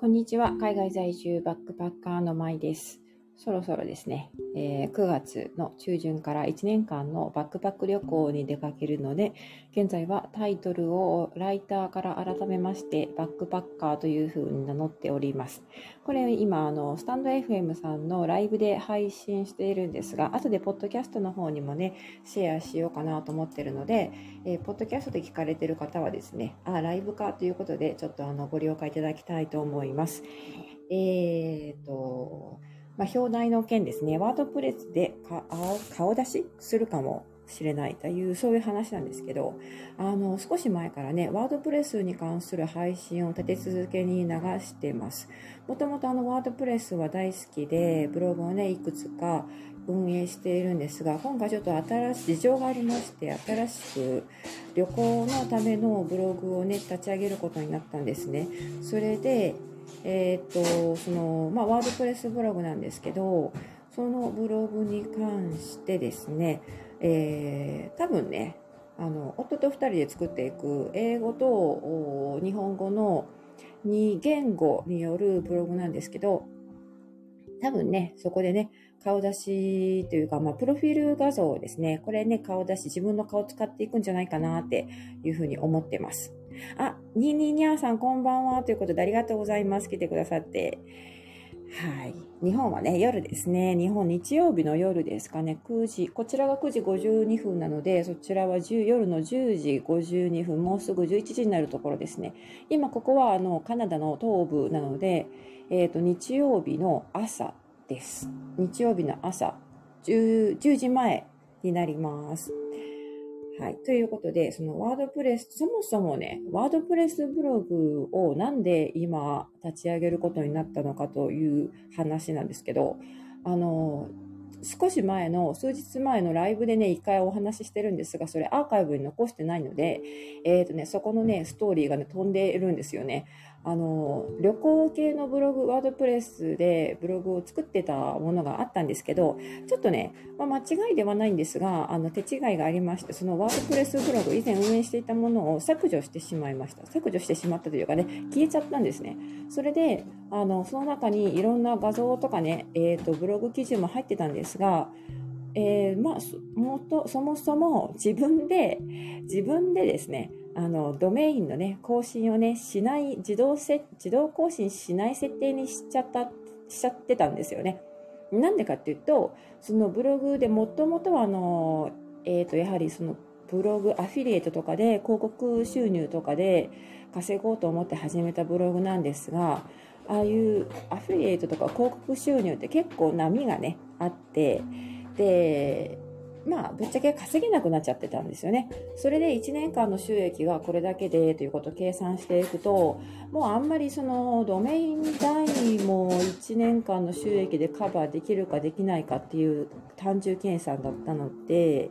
こんにちは。海外在住バックパッカーの舞です。そろそろですね、えー、9月の中旬から1年間のバックパック旅行に出かけるので、現在はタイトルをライターから改めまして、バックパッカーというふうに名乗っております。これ今、あの、スタンド FM さんのライブで配信しているんですが、後でポッドキャストの方にもね、シェアしようかなと思ってるので、えー、ポッドキャストで聞かれている方はですね、あ、ライブかということで、ちょっとあの、ご了解いただきたいと思います。えーと、まあ、表題の件ですね、ワードプレスで顔出しするかもしれないという、そういう話なんですけど、あの、少し前からね、ワードプレスに関する配信を立て続けに流してます。もともとあの、ワードプレスは大好きで、ブログをね、いくつか運営しているんですが、今回ちょっと新しい事情がありまして、新しく旅行のためのブログをね、立ち上げることになったんですね。それで、えー、っと、その、まあ、ワードプレスブログなんですけど、そのブログに関してですね、えー、多分ね、あの、夫と2人で作っていく英語と日本語の2言語によるブログなんですけど、多分ね、そこでね、顔出しというか、まあ、プロフィール画像ですね。これね、顔出し、自分の顔使っていくんじゃないかなっていうふうに思ってます。あ、にーにーにゃーさんこんばんはということでありがとうございます。来てくださって。はい。日本はね、夜ですね。日本日曜日の夜ですかね。9時。こちらが9時52分なので、そちらは夜の10時52分。もうすぐ11時になるところですね。今ここはあのカナダの東部なので、えっ、ー、と、日曜日の朝です。日曜日の朝 10, 10時前になります。はい。ということで、そのワードプレス、そもそもね、ワードプレスブログをなんで今立ち上げることになったのかという話なんですけど、あの、少し前の、数日前のライブでね、一回お話ししてるんですが、それアーカイブに残してないので、えっ、ー、とね、そこのね、ストーリーがね、飛んでいるんですよね。あの、旅行系のブログ、ワードプレスでブログを作ってたものがあったんですけど、ちょっとね、まあ、間違いではないんですが、あの、手違いがありまして、そのワードプレスブログ、以前運営していたものを削除してしまいました。削除してしまったというかね、消えちゃったんですね。それで、あの、その中にいろんな画像とかね、えっ、ー、と、ブログ記事も入ってたんですが、えー、まあ、もと、そもそも自分で、自分でですね、あの、ドメインのね、更新をね、しない、自動せ、自動更新しない設定にしちゃった、しちゃってたんですよね。なんでかっていうと、そのブログでもともとはあの、えっ、ー、と、やはりそのブログ、アフィリエイトとかで広告収入とかで稼ごうと思って始めたブログなんですが、ああいうアフィリエイトとか広告収入って結構波がね、あって、で、まあ、ぶっちゃけ稼げなくなっちゃってたんですよね。それで1年間の収益がこれだけでということを計算していくと、もうあんまりそのドメイン代も1年間の収益でカバーできるかできないかっていう単純計算だったので、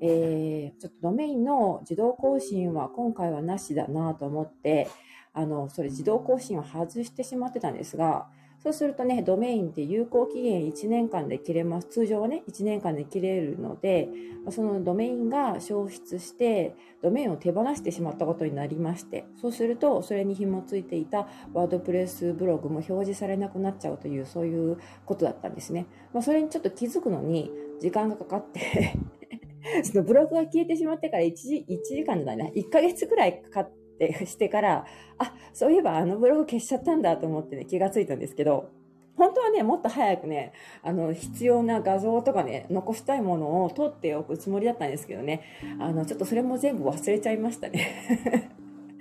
えー、ちょっとドメインの自動更新は今回はなしだなと思って、あの、それ自動更新を外してしまってたんですが、そうするとね、ドメインって有効期限1年間で切れます。通常はね、1年間で切れるので、そのドメインが消失して、ドメインを手放してしまったことになりまして、そうすると、それに紐ついていたワードプレスブログも表示されなくなっちゃうという、そういうことだったんですね。まあ、それにちょっと気づくのに時間がかかって そのブログが消えてしまってから1時 ,1 時間じゃないな、1ヶ月くらいかかって、ってしてから、あ、そういえばあのブログ消しちゃったんだと思ってね、気がついたんですけど、本当はね、もっと早くね、あの、必要な画像とかね、残したいものを撮っておくつもりだったんですけどね、あの、ちょっとそれも全部忘れちゃいましたね。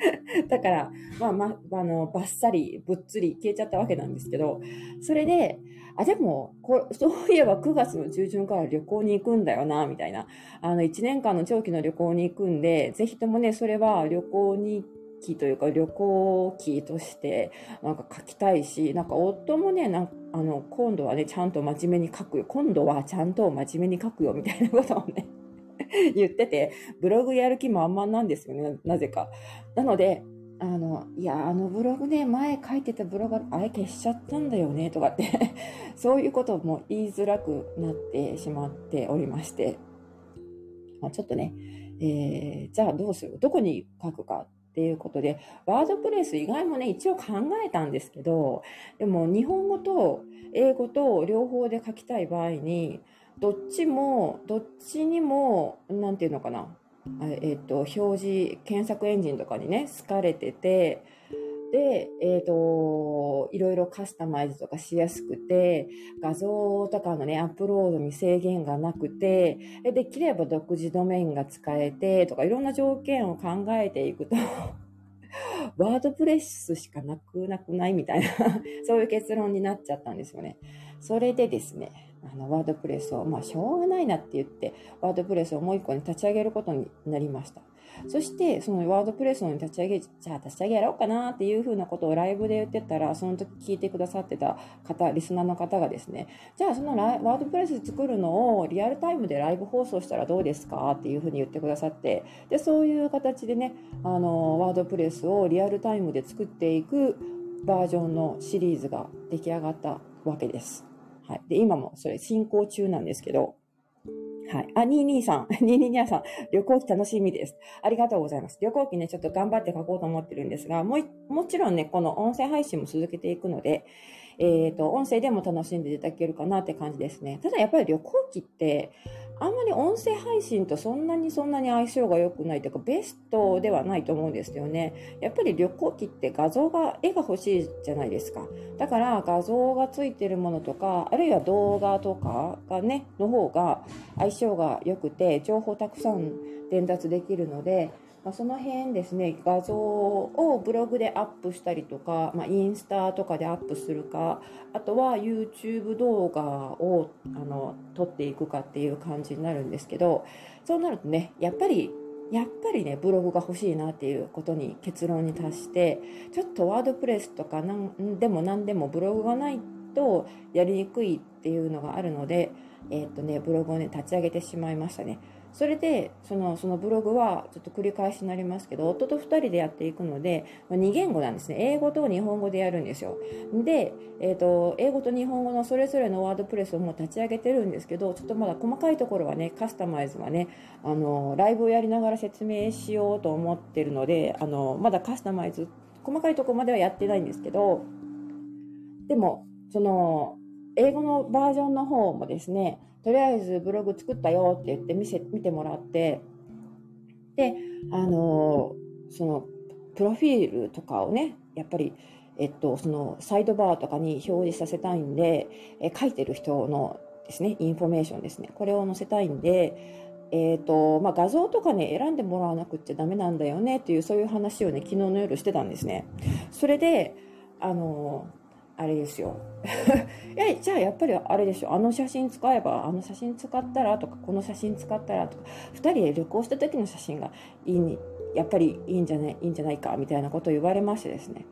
だから、まあ、ま、あの、ばっさり、ぶっつり消えちゃったわけなんですけど、それで、あ、でも、こそういえば9月の中旬から旅行に行くんだよな、みたいな。あの、1年間の長期の旅行に行くんで、ぜひともね、それは旅行に期というか旅行期としてなんか書きたいし、なんか夫もね、なんあの、今度はね、ちゃんと真面目に書くよ。今度はちゃんと真面目に書くよ、みたいなことをね 言ってて、ブログやる気満々なんですよね、なぜか。なので、あの、いや、あのブログね、前書いてたブログ、あれ消しちゃったんだよね、とかって そういうことも言いづらくなってしまっておりまして、まあ、ちょっとね、えー、じゃあどうする？どこに書くかっていうことで、ワードプレス以外もね、一応考えたんですけど、でも日本語と英語と両方で書きたい場合に、どっちも、どっちにも、なんていうのかな、えっ、と、表示、検索エンジンとかにね、好かれてて、で、えっ、ー、と、いろいろカスタマイズとかしやすくて、画像とかのね、アップロードに制限がなくて、できれば独自ドメインが使えて、とかいろんな条件を考えていくと ワードプレスしかなくなくないみたいな そういう結論になっちゃったんですよね。それでですね、あのワードプレスを、まあ、しょうがないなって言って、ワードプレスをもう一個に立ち上げることになりました。そして、そのワードプレスの立ち上げ、じゃあ立ち上げやろうかなっていうふうなことをライブで言ってたら、その時聞いてくださってた方、リスナーの方がですね、じゃあそのワードプレス作るのをリアルタイムでライブ放送したらどうですかっていうふうに言ってくださって、で、そういう形でね、あの、ワードプレスをリアルタイムで作っていくバージョンのシリーズが出来上がったわけです。はい。で、今もそれ進行中なんですけど、はい。あ、22さん。222さん。旅行機楽しみです。ありがとうございます。旅行機ね、ちょっと頑張って書こうと思ってるんですが、ももちろんね、この音声配信も続けていくので、えっ、ー、と、音声でも楽しんでいただけるかなって感じですね。ただやっぱり旅行機って、あんまり音声配信とそんなにそんなに相性が良くないというか、ベストではないと思うんですよね。やっぱり旅行機って画像が、絵が欲しいじゃないですか。だから画像がついてるものとか、あるいは動画とかがね、の方が相性が良くて、情報たくさん伝達できるので、まあ、その辺ですね画像をブログでアップしたりとか、まあ、インスタとかでアップするかあとは YouTube 動画をあの撮っていくかっていう感じになるんですけどそうなるとねやっぱりやっぱりねブログが欲しいなっていうことに結論に達してちょっとワードプレスとか何でも何でもブログがないとやりにくいっていうのがあるので、えー、っとね、ブログをね立ち上げてしまいましたね。それでそのそのブログはちょっと繰り返しになりますけど夫と2人でやっていくので、2言語なんですね。英語と日本語でやるんですよ。で、えーと、英語と日本語のそれぞれのワードプレスをもう立ち上げてるんですけどちょっとまだ細かいところはねカスタマイズはねあのライブをやりながら説明しようと思ってるのであのまだカスタマイズ細かいところまではやってないんですけどでもその英語のバージョンの方もですねとりあえずブログ作ったよって言って見せ見てもらってであのそのプロフィールとかをねやっぱりえっと、そのサイドバーとかに表示させたいんで、え書いてる人のですね、インフォメーションですね。これを載せたいんで、え、ー、と、まあ、画像とかね、選んでもらわなくちゃダメなんだよねっていう、そういう話をね、昨日の夜してたんですね。それで、あの、あれですよ。え、じゃあやっぱりあれでしょ。あの写真使えば、あの写真使ったらとか、この写真使ったらとか、2人で旅行した時の写真がいいに、やっぱりいいんじゃない、いいんじゃないか、みたいなことを言われましてですね。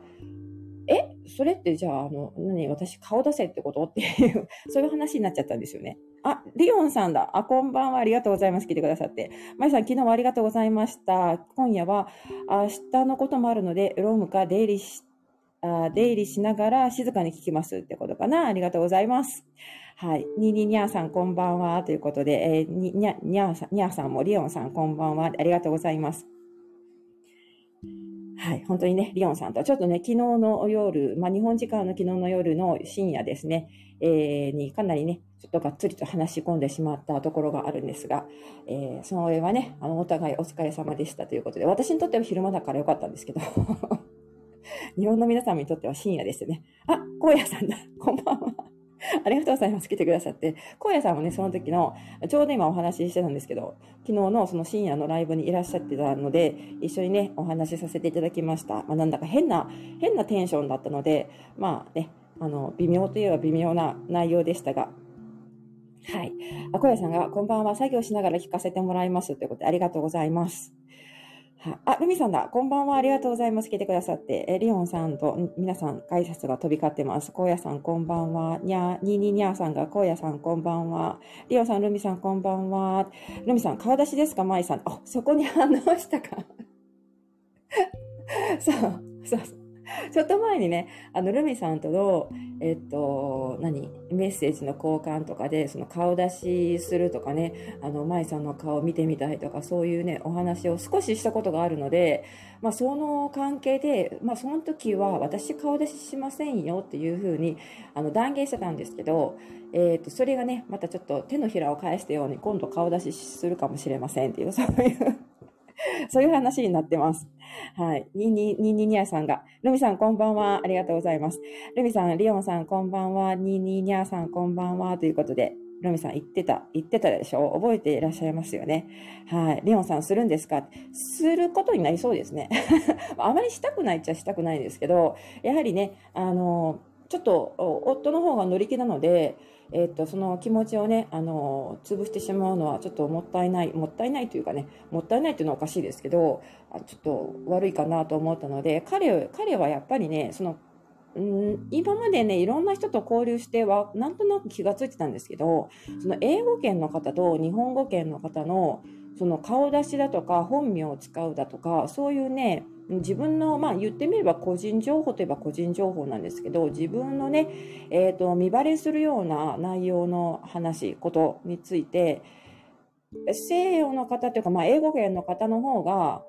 えそれってじゃあ、あの、何、私顔出せってこと？っていうそういう話になっちゃったんですよね。あ、リオンさんだ。あ、こんばんは。ありがとうございます。聞いてくださって。まゆさん、昨日はありがとうございました。今夜は、明日のこともあるので、ロームか出入りして、あ出入りしながら静かに聞きますってことかな。ありがとうございます。はい。にににゃーさんこんばんは。ということで、えー、ににゃ、にゃーさん、にゃーさんもリオンさんこんばんは。ありがとうございます。はい。本当にね、リオンさんと、ちょっとね、昨日の夜、まあ、日本時間の昨日の夜の深夜ですね、えー、にかなりね、ちょっとがっつりと話し込んでしまったところがあるんですが、えー、その上はね、あの、お互いお疲れ様でしたということで、私にとっては昼間だからよかったんですけど、日本の皆様にとっては深夜ですよね。あ、荒野さんだ。こんばんは。ありがとうございます。来てくださって。荒野さんもね、その時の、ちょうど今お話ししてたんですけど、昨日のその深夜のライブにいらっしゃってたので、一緒にね、お話しさせていただきました。まあ、なんだか変な、変なテンションだったので、まあね、あの、微妙といえば微妙な内容でしたが、はい。あ、小屋さんが、こんばんは、作業しながら聞かせてもらいますということで、ありがとうございます。あ、ルミさんだ。こんばんは。ありがとうございます。来てくださって。え、リオンさんと皆さん、挨拶が飛び交ってます。荒野さん、こんばんは。にゃ、にににゃーさんが、荒野さん、こんばんは。リオンさん、ルミさん、こんばんは。ルミさん、顔出しですか？マイさん。あ、そこに反応したか。そう、そう。ちょっと前にね、あの、ルミさんとの、えっと、何、メッセージの交換とかで、その顔出しするとかね、あの、舞さんの顔見てみたいとか、そういうね、お話を少ししたことがあるので、まあ、その関係で、まあ、その時は、私顔出ししませんよっていうふうに、あの、断言してたんですけど、えっと、それがね、またちょっと手のひらを返したように、今度顔出しするかもしれませんっていう、そういう そういう話になってます。はい。ニーニ、ニニャさんが、ルミさんこんばんは。ありがとうございます。ルミさん、リオンさんこんばんは。ニーニニャさんこんばんは。ということで、ルミさん言ってた、言ってたでしょ？覚えていらっしゃいますよね。はい。リオンさんするんですか？することになりそうですね。あまりしたくないっちゃしたくないですけど、やはりね、あの、ちょっと夫の方が乗り気なので、えっと、その気持ちをね、あの、潰してしまうのはちょっともったいない、もったいないというかね、もったいないっていうのはおかしいですけど、ちょっと悪いかなと思ったので、彼、彼はやっぱりね、その、ん今までね、いろんな人と交流しては、なんとなく気がついてたんですけど、その英語圏の方と日本語圏の方の、その顔出しだとか本名を使うだとかそういうね自分のまあ言ってみれば個人情報といえば個人情報なんですけど自分のね、えーと、見バレするような内容の話ことについて西洋の方というか、まあ、英語圏の方の方が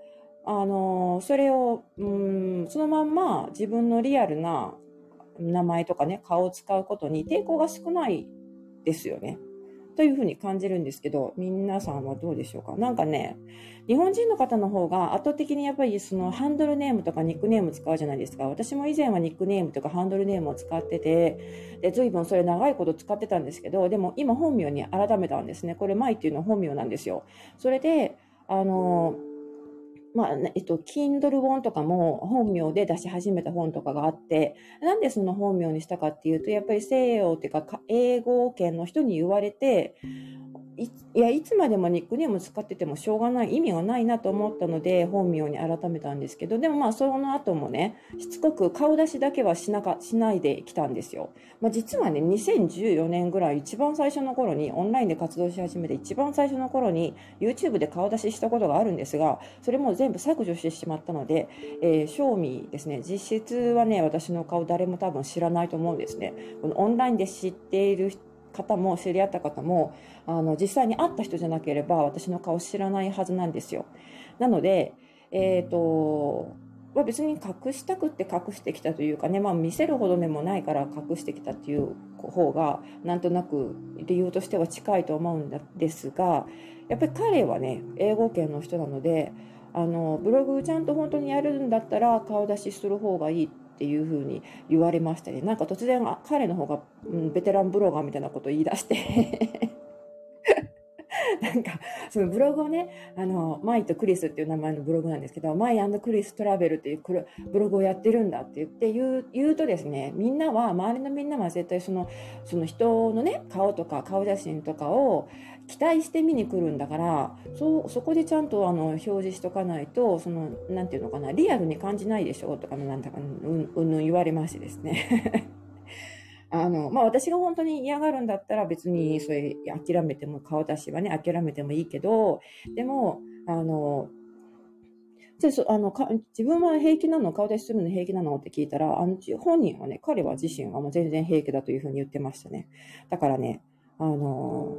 あのそれをうんそのまんま自分のリアルな名前とかね顔を使うことに抵抗が少ないですよね。というふうに感じるんですけど、皆さんはどうでしょうか？なんかね、日本人の方の方が圧倒的にやっぱりそのハンドルネームとかニックネーム使うじゃないですか。私も以前はニックネームとかハンドルネームを使ってて、で、随分それ長いこと使ってたんですけど、でも今本名に改めたんですね。これ、マイっていうのは本名なんですよ。それで、あのまあ、えっと、Kindle 本とかも本名で出し始めた本とかがあって、なんでその本名にしたかっていうと、やっぱり西洋っていうか、英語圏の人に言われて、いや、いつまでもニックネーム使っててもしょうがない、意味がないなと思ったので、本名に改めたんですけど、でもまあ、その後もね、しつこく顔出しだけはしなか、しないできたんですよ。まあ、実はね、2014年ぐらい、一番最初の頃に、オンラインで活動し始めて、一番最初の頃に、YouTube で顔出ししたことがあるんですが、それも全全部削除してしまったので、えー、賞味ですね、実質はね、私の顔誰も多分知らないと思うんですね。このオンラインで知っている方も知り合った方もあの実際に会った人じゃなければ私の顔知らないはずなんですよ。なので、えーとまあ、別に隠したくって隠してきたというかね、まあ、見せるほどでもないから隠してきたっていう方がなんとなく理由としては近いと思うんですがやっぱり彼はね英語圏の人なのであのブログちゃんと本当にやるんだったら顔出しする方がいいっていうふうに言われましたね。なんか突然彼の方が、うん、ベテランブロガーみたいなことを言い出して。なんか、そのブログをね、あの、マイとクリスっていう名前のブログなんですけど、マイクリストラベルっていうブログをやってるんだって言って言う言うとですね、みんなは、周りのみんなは絶対その、その人のね、顔とか顔写真とかを期待して見に来るんだから、そう、そこでちゃんとあの、表示しとかないと、その、なんていうのかな、リアルに感じないでしょとか、なんだか、うん、うん、言われましてですね。あの、まあ私が本当に嫌がるんだったら別にそれ諦めても、顔出しはね、諦めてもいいけど、でも、あの、でそあのか自分は平気なの顔出しするの平気なのって聞いたらあの本人はね彼は自身はもう全然平気だというふうに言ってましたねだからねあの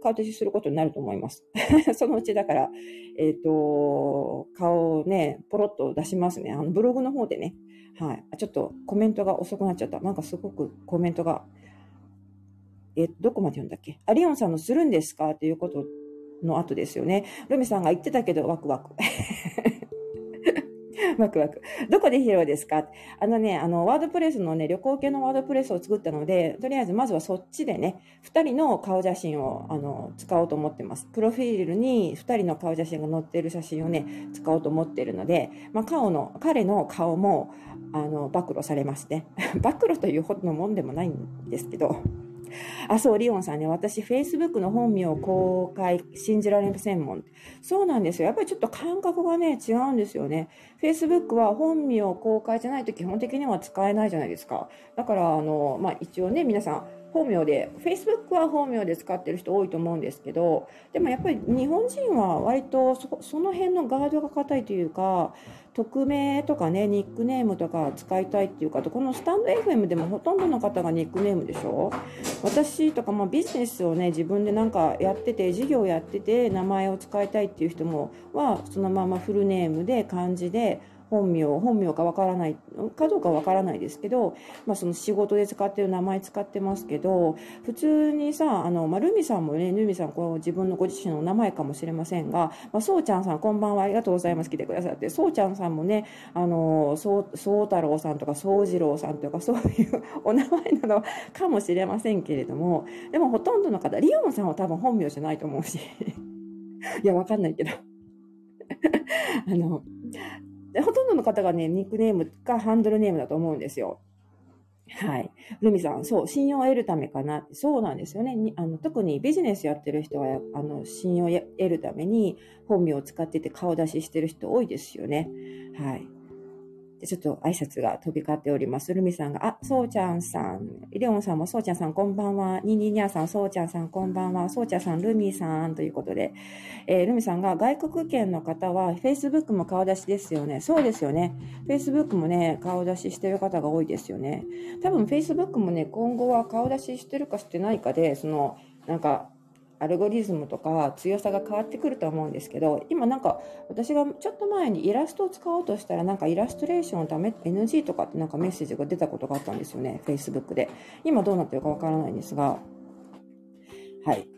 顔出しすることになると思います そのうちだからえっ、ー、と顔をねポロッと出しますねあのブログの方でねはい。ちょっとコメントが遅くなっちゃった。なんかすごくコメントが、え、どこまで読んだっけ？あ、リオンさんのするんですか？っていうことの後ですよね。ルミさんが言ってたけど、ワクワク。ワクワク。どこで披露ですか？あのね、あの、ワードプレスのね、旅行系のワードプレスを作ったので、とりあえずまずはそっちでね、2人の顔写真を、あの、使おうと思ってます。プロフィールに2人の顔写真が載ってる写真をね、使おうと思ってるので、まあ、顔の、彼の顔も、あの、暴露されますね。暴露というほどのもんでもないんですけど、あ、そう、リオンさんね、私、Facebook の本名を公開、信じられませんもん。そうなんですよ。やっぱりちょっと感覚がね、違うんですよね。Facebook は本名公開じゃないと基本的には使えないじゃないですか。だから、あの、まあ、一応ね、皆さん、本名で、Facebook は本名で使ってる人多いと思うんですけど、でもやっぱり日本人は割とそその辺のガードが硬いというか、匿名とかね、ニックネームとか使いたいっていう方、このスタンド FM でもほとんどの方がニックネームでしょ？私とか、まあ、ビジネスをね、自分でなんかやってて、事業やってて、名前を使いたいっていう人も、は、そのままフルネームで、漢字で、本名、本名かわからない、かどうかわからないですけど、まあその仕事で使ってる名前使ってますけど、普通にさ、あの、まあルミさんもね、ルミさん、こう自分のご自身の名前かもしれませんが、まあそうちゃんさん、こんばんは、ありがとうございます。来てくださって、そうちゃんさんもね、あの、そう、そう太郎さんとか、そう次郎さんとか、そういうお名前なのかもしれませんけれども、でもほとんどの方、リオンさんは多分本名じゃないと思うし、いや、わかんないけど。あの、で、ほとんどの方がね、ニックネームかハンドルネームだと思うんですよ。はい。ルミさん、そう、信用を得るためかな。そうなんですよね。あの特にビジネスやってる人は、あの、信用を得るために本名を使ってて顔出ししてる人多いですよね。はい。ちょっと挨拶が飛び交っております。ルミさんが、あ、そうちゃんさん、イレオンさんもそうちゃんさんこんばんは、ニーニニャさん、そうちゃんさんこんばんは、そうちゃんさん、ルミさんということで、えー、ルミさんが外国圏の方は Facebook も顔出しですよね。そうですよね。Facebook もね、顔出ししてる方が多いですよね。多分 Facebook もね、今後は顔出ししてるかしてないかで、その、なんか、アルゴリズムとか強さが変わってくると思うんですけど今なんか私がちょっと前にイラストを使おうとしたらなんかイラストレーションをダメ NG とかってなんかメッセージが出たことがあったんですよね Facebook で今どうなってるかわからないんですがはい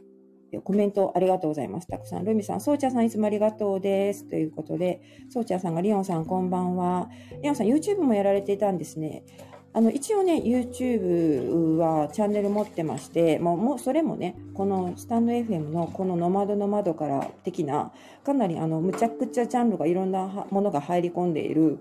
コメントありがとうございます。たくさん。ルミさん、そうちゃんさんいつもありがとうです。ということで、そうちゃんさんがリオンさんこんばんは。リオンさん YouTube もやられていたんですね。あの一応ね、YouTube はチャンネル持ってまして、もうもうそれもね、このスタンド FM のこのノマドの窓から的な、かなりあのむちゃくちゃジャンルがいろんなものが入り込んでいる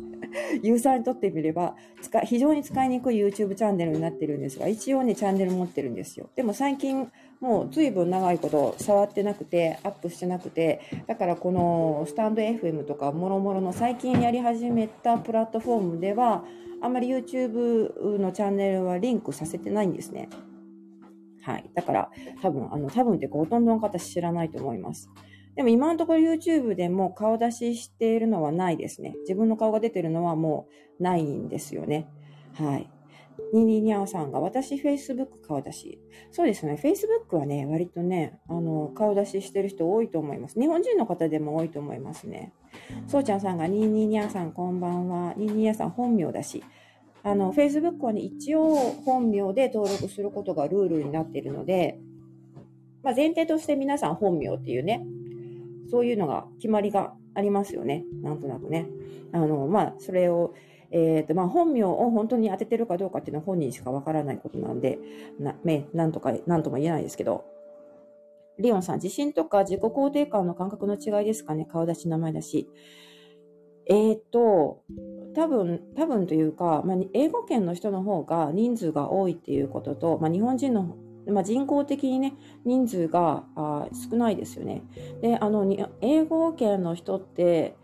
ユーザーにとってみれば使非常に使いにくい YouTube チャンネルになってるんですが、一応ね、チャンネル持ってるんですよ。でも最近、もう随分長いこと触ってなくて、アップしてなくて、だからこのスタンド FM とかもろもろの最近やり始めたプラットフォームでは、あんまり YouTube のチャンネルはリンクさせてないんですね。はい。だから、多分、あの、多分ってほとんどの方知らないと思います。でも今のところ YouTube でも顔出ししているのはないですね。自分の顔が出てるのはもうないんですよね。はい。ニニニャオさんが、私 Facebook 顔出し。そうですね。Facebook はね、割とね、あの、顔出ししてる人多いと思います。日本人の方でも多いと思いますね。そうちゃんさんが、ニーニーニャーさんこんばんは。ニーニーニャーさん本名だし。あの、Facebook はね、一応本名で登録することがルールになっているので、まあ、前提として皆さん本名っていうね、そういうのが、決まりがありますよね。なんとなくね。あの、まあ、それを、えっ、ー、と、まあ、本名を本当に当ててるかどうかっていうのは本人しかわからないことなんで、な、め、なんとか、なんとも言えないですけど、リオンさん、自信とか自己肯定感の感覚の違いですかね顔出し、名前だし。えっ、ー、と、多分、多分というか、まあ、英語圏の人の方が人数が多いっていうことと、まあ、日本人の、まあ、人口的にね、人数があ少ないですよね。で、あの、英語圏の人って、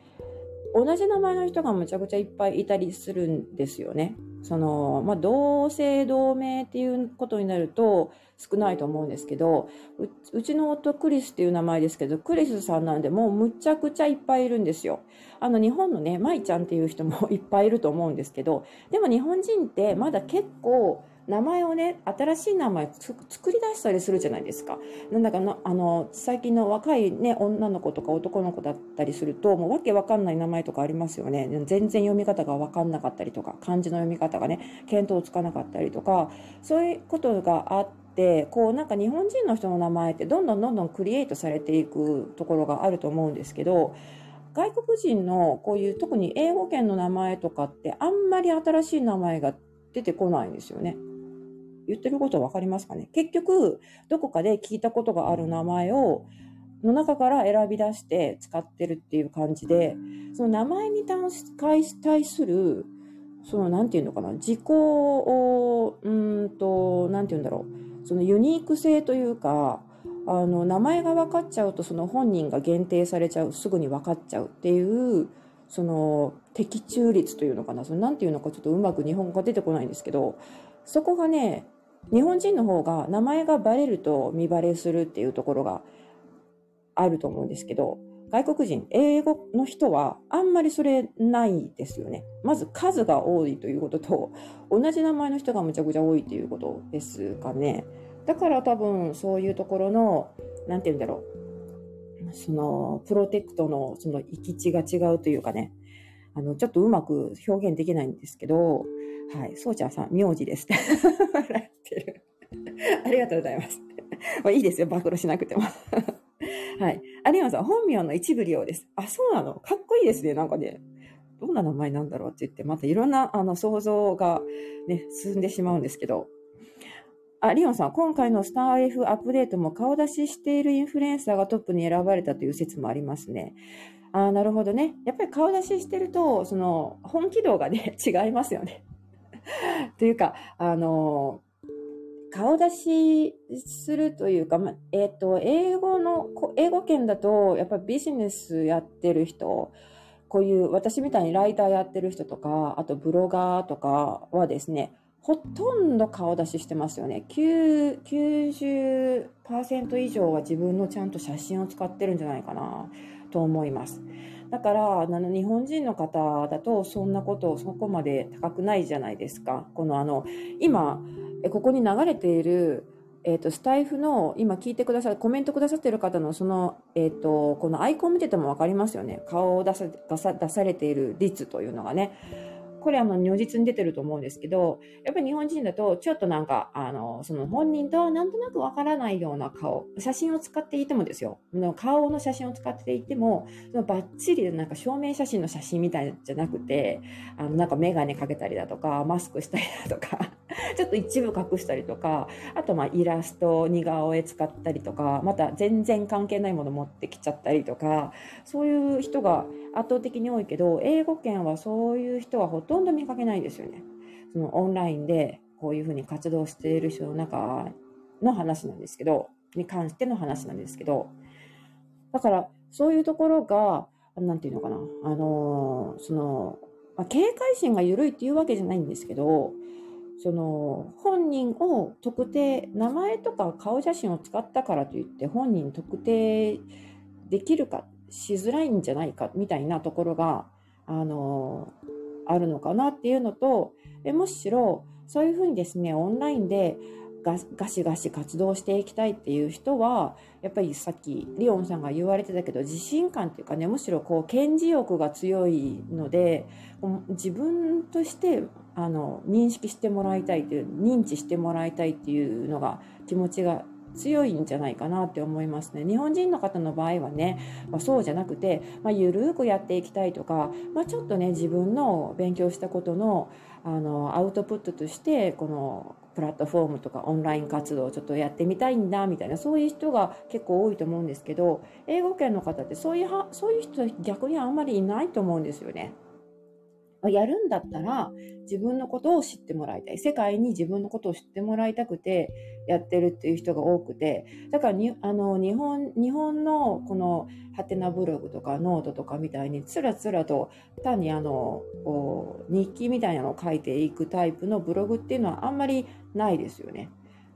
同じ名前の人がむちゃくちゃいっぱいいたりするんですよね。その、まあ、同姓同名っていうことになると少ないと思うんですけど、うちの夫クリスっていう名前ですけど、クリスさんなんでもうむちゃくちゃいっぱいいるんですよ。あの日本のね、舞ちゃんっていう人も いっぱいいると思うんですけど、でも日本人ってまだ結構名前をね、新しい名前作り出したりするじゃないですか。なんだかな、あの、最近の若いね、女の子とか男の子だったりすると、もうわけわかんない名前とかありますよね。全然読み方がわかんなかったりとか、漢字の読み方がね、見当つかなかったりとか、そういうことがあって、こうなんか日本人の人の名前ってどんどんどんどんクリエイトされていくところがあると思うんですけど、外国人のこういう特に英語圏の名前とかってあんまり新しい名前が出てこないんですよね。言ってること分かりますかね？結局、どこかで聞いたことがある名前を、の中から選び出して使ってるっていう感じで、その名前に対する、その、なんていうのかな、自己を、うんと、なんていうんだろう、そのユニーク性というか、あの、名前が分かっちゃうと、その本人が限定されちゃう、すぐに分かっちゃうっていう、その、的中率というのかな、その、なんていうのかちょっとうまく日本語が出てこないんですけど、そこがね、日本人の方が名前がバレると見バレするっていうところがあると思うんですけど、外国人、英語の人はあんまりそれないですよね。まず数が多いということと、同じ名前の人がむちゃくちゃ多いということですかね。だから多分そういうところの、なんて言うんだろう。その、プロテクトのその行き地が違うというかね。あの、ちょっとうまく表現できないんですけど、はい、そうちゃんさん、名字ですって。笑ってる。ありがとうございます。まあ、いいですよ、暴露しなくても。はい。有山さん、本名の一部利用です。あ、そうなの？かっこいいですね、なんかね。どんな名前なんだろうって言って、またいろんなあの想像がね、進んでしまうんですけど。あ、リオンさん、今回のスター F アップデートも顔出ししているインフルエンサーがトップに選ばれたという説もありますね。あなるほどね。やっぱり顔出ししてると、その、本気度がね、違いますよね。というか、あの、顔出しするというか、ま、えっ、ー、と、英語の、英語圏だと、やっぱりビジネスやってる人、こういう私みたいにライターやってる人とか、あとブロガーとかはですね、ほとんど顔出ししてますよね。90%以上は自分のちゃんと写真を使ってるんじゃないかなと思います。だから、あの、日本人の方だと、そんなことそこまで高くないじゃないですか。このあの、今、ここに流れている、え、ー、と、スタイフの、今聞いてくださる、コメントくださっている方の、その、え、ー、と、このアイコンを見てても分かりますよね。顔を出さ、出さ、出されている率というのがね。これあの如実に出てると思うんですけど、やっぱり日本人だとちょっとなんか、あの、その本人とはなんとなくわからないような顔、写真を使っていてもですよ、顔の写真を使っていても、そのバッチリなんか証明写真の写真みたいじゃなくて、あの、なんかメガネかけたりだとか、マスクしたりだとか、ちょっと一部隠したりとか、あとまあイラスト、似顔絵使ったりとか、また全然関係ないもの持ってきちゃったりとか、そういう人が圧倒的に多いけど、英語圏はそういう人はほとんどとんど見かけないですよね。そのオンラインでこういうふうに活動している人の中の話なんですけど、に関しての話なんですけど、だからそういうところが、なんていうのかな、あのその、まあ、警戒心が緩いっていうわけじゃないんですけど、その本人を特定、名前とか顔写真を使ったからといって本人特定できるかしづらいんじゃないかみたいなところが、あの、あるのかなっていうのと、えむしろそういうふうにですね、オンラインでガガシガシ活動していきたいっていう人は、やっぱりさっきリオンさんが言われてたけど、自信感っていうかね、むしろこう、顕示欲が強いので、自分としてあの認識してもらいたいという、認知してもらいたいっていうのが気持ちが強いんじゃないかなって思いますね。日本人の方の場合はね、まあ、そうじゃなくて、まあ、ゆるーくやっていきたいとか、まあ、ちょっとね、自分の勉強したことのあのアウトプットとして、このプラットフォームとかオンライン活動をちょっとやってみたいんだみたいなそういう人が結構多いと思うんですけど英語圏の方ってそういうそういう人逆にあんまりいないと思うんですよね。やるんだったら自分のことを知ってもらいたい。世界に自分のことを知ってもらいたくてやってるっていう人が多くて、だからにあの日本、日本のこのハテナブログとかノートとかみたいにつらつらと単にあの日記みたいなのを書いていくタイプのブログっていうのはあんまりないですよね。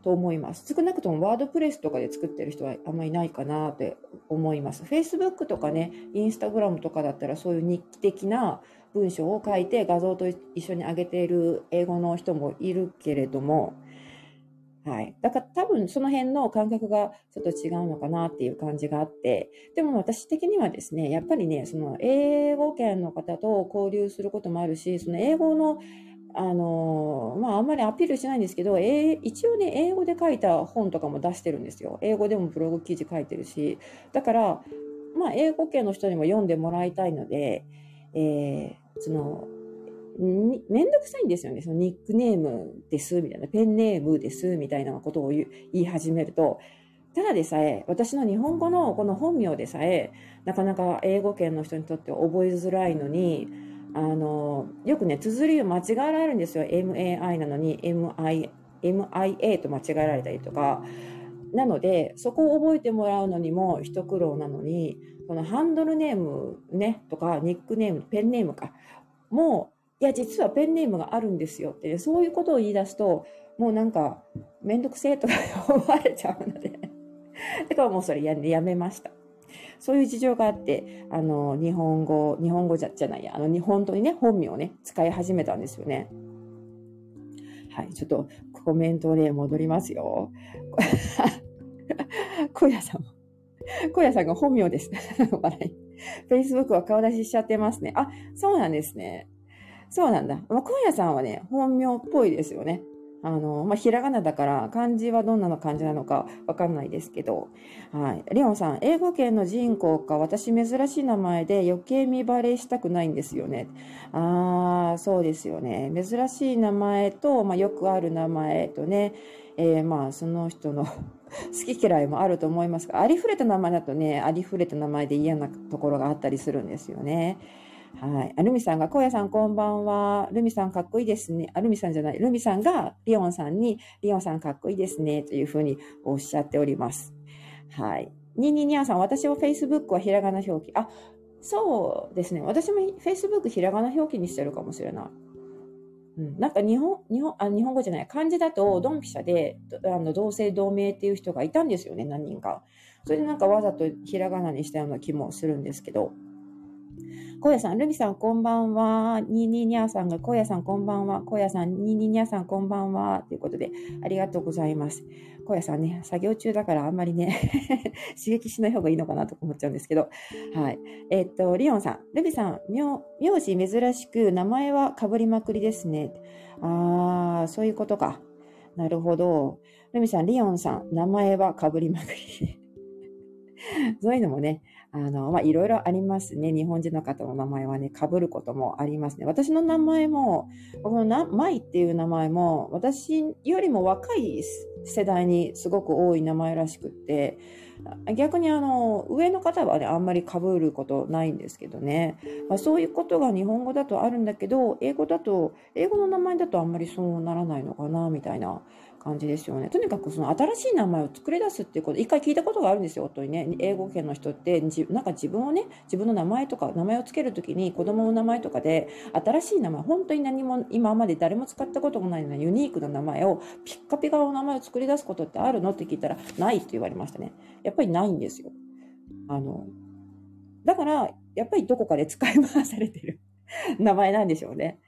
と思います。少なくともワードプレスとかで作ってる人はあんまりないかなって思います。Facebook とかね、Instagram とかだったらそういう日記的な文章を書いて画像と一緒に上げている英語の人もいるけれども、はい。だから多分その辺の感覚がちょっと違うのかなっていう感じがあって、でも私的にはですね、やっぱりね、その英語圏の方と交流することもあるし、その英語のあのまあ、あんまりアピールしないんですけど、えー、一応ね、英語で書いた本とかも出してるんですよ。英語でもブログ記事書いてるし。だから、まあ、英語系の人にも読んでもらいたいので、えー、その、めんどくさいんですよね。そのニックネームです、みたいな、ペンネームです、みたいなことを言い始めると、ただでさえ、私の日本語のこの本名でさえ、なかなか英語圏の人にとって覚えづらいのに、あの、よくね、綴りを間違えられるんですよ。MAI なのに MI、MIA と間違えられたりとか。なので、そこを覚えてもらうのにも一苦労なのに、このハンドルネームね、とか、ニックネーム、ペンネームか、もいや、実はペンネームがあるんですよって、ね、そういうことを言い出すと、もうなんか、めんどくせえとか 思われちゃうのでだからもうそれややめました。そういう事情があって、あの、日本語、日本語じゃじゃないや、あの、日本当にね、本名をね、使い始めたんですよね。はい、ちょっとコメントで戻りますよ。小屋さんも。小屋さんが本名です。笑い。Facebook は顔出ししちゃってますね。あ、そうなんですね。そうなんだ。まあ、小屋さんはね、本名っぽいですよね。あの、まあ、ひらがなだから漢字はどんなの漢字なのかわかんないですけど、はい。リオンさん、英語圏の人口か、私珍しい名前で余計身バレしたくないんですよね。ああ、そうですよね。珍しい名前と、まあ、よくある名前とね、えー、まあ、その人の 好き嫌いもあると思いますが、ありふれた名前だとね、ありふれた名前で嫌なところがあったりするんですよね。はい。あ、ルミさんが、荒野さんこんばんは。ルミさんかっこいいですね。あ、ルミさんじゃない。ルミさんが、リオンさんに、リオンさんかっこいいですね。というふうにおっしゃっております。はい。ニーニーニャーさん、私は Facebook はひらがな表記。あ、そうですね。私も Facebook ひらがな表記にしてるかもしれない。うん、なんか日本、日本、あ、日本語じゃない。漢字だと、ドンピシャで、あの、同姓同名っていう人がいたんですよね、何人か。それでなんかわざとひらがなにしたような気もするんですけど。小屋さん、ルミさんこんばんは。ニーニーニャーさんが、小屋さんこんばんは。小屋さん、ニーニーニャーさんこんばんは。ということで、ありがとうございます。小屋さんね、作業中だからあんまりね 刺激しない方がいいのかなと思っちゃうんですけど。はい。え、っと、リオンさん、ルミさん、名字珍しく、名前はかぶりまくりですね。あー、そういうことか。なるほど。ルミさん、リオンさん、名前はかぶりまくり。そういうのもね、あの、ま、いろいろありますね。日本人の方の名前はね、被ることもありますね。私の名前も、このな、舞っていう名前も、私よりも若い世代にすごく多い名前らしくって、逆にあの、上の方はね、あんまり被ることないんですけどね。まあ、そういうことが日本語だとあるんだけど、英語だと、英語の名前だとあんまりそうならないのかな、みたいな感じですよね。とにかくその新しい名前を作り出すっていうこと、一回聞いたことがあるんですよ、夫にね。英語圏の人って、なんか自分をね、自分の名前とか、名前をつけるときに子供の名前とかで、新しい名前、本当に何も今まで誰も使ったこともないようなユニークな名前を、ピッカピカの名前を作り出すことってあるのって聞いたら、ないって言われましたね。やっぱりないんですよ。あの、だから、やっぱりどこかで使い回されてる 名前なんでしょうね。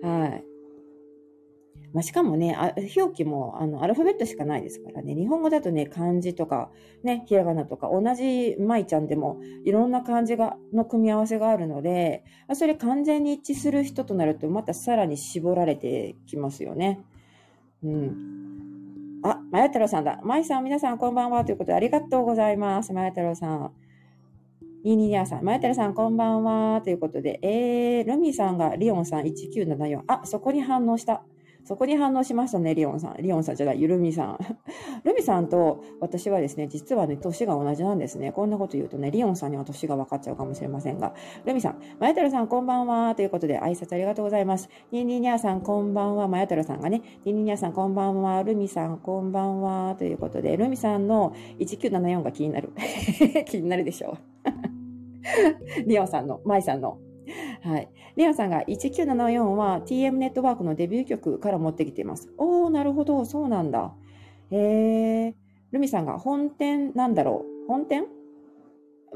はい。まあ、しかもね、表記もあのアルファベットしかないですからね、日本語だとね、漢字とか、ね、ひらがなとか、同じ舞ちゃんでもいろんな漢字がの組み合わせがあるので、それ完全に一致する人となると、またさらに絞られてきますよね。うん。あ、まや太郎さんだ。まいさん、皆さんこんばんは。ということで、ありがとうございます。まや太郎さん。ニーニーニャーさん、まやたらさん、こんばんは。ということで、えー、ルミさんがリオンさん1974。あ、そこに反応した。そこに反応しましたね、リオンさん。リオンさんじゃない、ゆるみさん。ルミさんと私はですね、実はね、年が同じなんですね。こんなこと言うとね、リオンさんには年が分かっちゃうかもしれませんが。ルミさん、まやたらさん、こんばんは。ということで、挨拶ありがとうございます。ニーニーニャさん、こんばんは。まやたらさんがね、ニーニーニャさん、こんばんは。ルミさん、こんばんは。ということで、ルミさんの1974が気になる。気になるでしょう。リオンさんの、マイさんのはい。レアさんが1974は TM ネットワークのデビュー曲から持ってきています。おー、なるほど、そうなんだ。へー。ルミさんが本店なんだろう本店？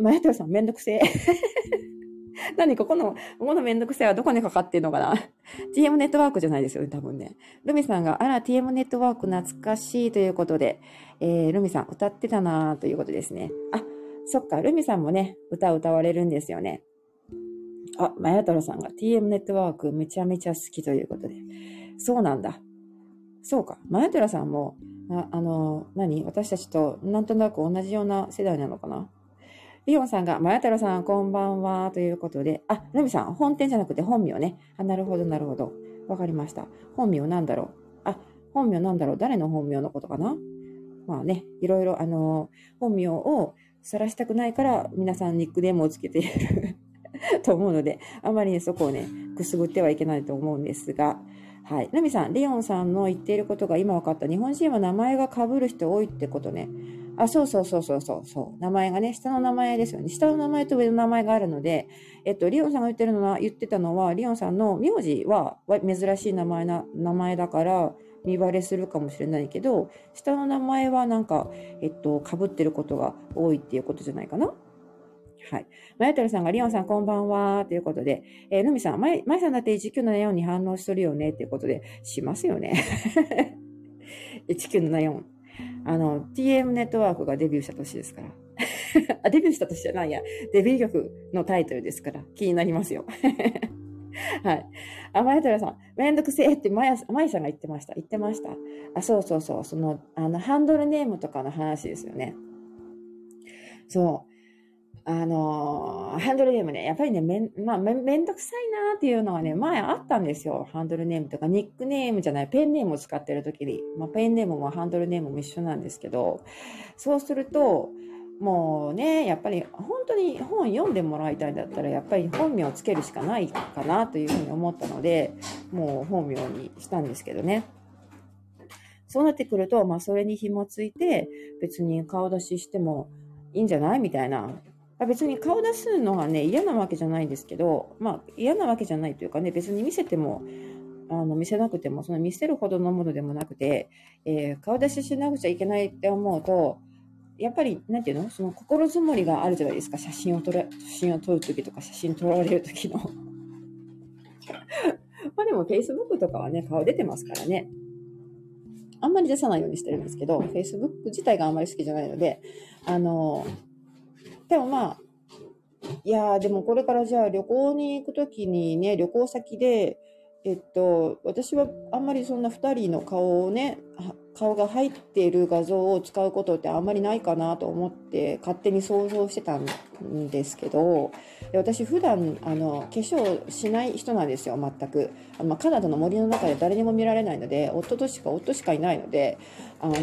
マヤトさんめんどくせえ。何ここの、ここのめんどくせえはどこにかかってんのかな ?TM ネットワークじゃないですよね、多分ね。ルミさんが、あら、TM ネットワーク懐かしいということで、えー、ルミさん歌ってたなということですね。あ、そっか、ルミさんもね、歌歌われるんですよね。あ、まや太郎さんが TM ネットワークめちゃめちゃ好きということで。そうなんだ。そうか。まや太郎さんも、ああの、何？私たちとなんとなく同じような世代なのかな？リオンさんが、まや太郎さん、こんばんは、ということで、あ、ルミさん、本店じゃなくて本名ね。あ、なるほど、なるほど。わかりました。本名なんだろう？あ、本名なんだろう？誰の本名のことかな？まあね、いろいろ、あの、本名を晒したくないから、皆さんニックネームをつけている と思うので、あまりね、そこをね、くすぐってはいけないと思うんですが、はい。ナミさん、リオンさんの言っていることが今分かった。日本人は名前が被る人多いってことね。あ、そうそうそうそうそうそう。名前がね、下の名前ですよね。下の名前と上の名前があるので、えっと、リオンさんが言ってるのは、言ってたのは、リオンさんの名字は珍しい名前な、名前だから、見バレするかもしれないけど、下の名前はなんか、えっと、被ってることが多いっていうことじゃないかな。はい。まやたるさんが、リオンさんこんばんは、ということで、えー、ルミさん、まや、まやさんだって1974に反応しとるよね、ということで、しますよね。1974。あの、TM ネットワークがデビューした年ですから。あ、デビューした年じゃないや。デビュー曲のタイトルですから、気になりますよ。はい。あ、まやたらさん、めんどくせえってまや、まやさんが言ってました。言ってました。あ、そうそうそう。その、あの、ハンドルネームとかの話ですよね。そう。あのー、ハンドルネームね、やっぱりね、めん、まあ、めめんどくさいなっていうのはね、前あったんですよ。ハンドルネームとか、ニックネームじゃない、ペンネームを使ってる時に。まあ、ペンネームもハンドルネームも一緒なんですけど、そうすると、もうね、やっぱり本当に本読んでもらいたいんだったら、やっぱり本名をつけるしかないかなというふうに思ったので、もう本名にしたんですけどね。そうなってくると、まあそれに紐ついて、別に顔出ししてもいいんじゃないみたいな別に顔出すのはね、嫌なわけじゃないんですけど、まあ嫌なわけじゃないというかね、別に見せても、あの見せなくても、その見せるほどのものでもなくて、えー、顔出ししなくちゃいけないって思うと、やっぱり、なんていうの？その心づもりがあるじゃないですか。写真を撮る、写真を撮るときとか、写真撮られるときの。まあでも、Facebook とかはね、顔出てますからね。あんまり出さないようにしてるんですけど、Facebook 自体があんまり好きじゃないので、あの、でもまあ、いやでもこれからじゃあ旅行に行くときにね、旅行先で、えっと、私はあんまりそんな2人の顔をね、顔が入っている画像を使うことってあんまりないかなと思って勝手に想像してたんですけど、私普段あの化粧しない人なんですよ、全く。あのカナダの森の中で誰にも見られないので、夫としか、夫しかいないので、あの 化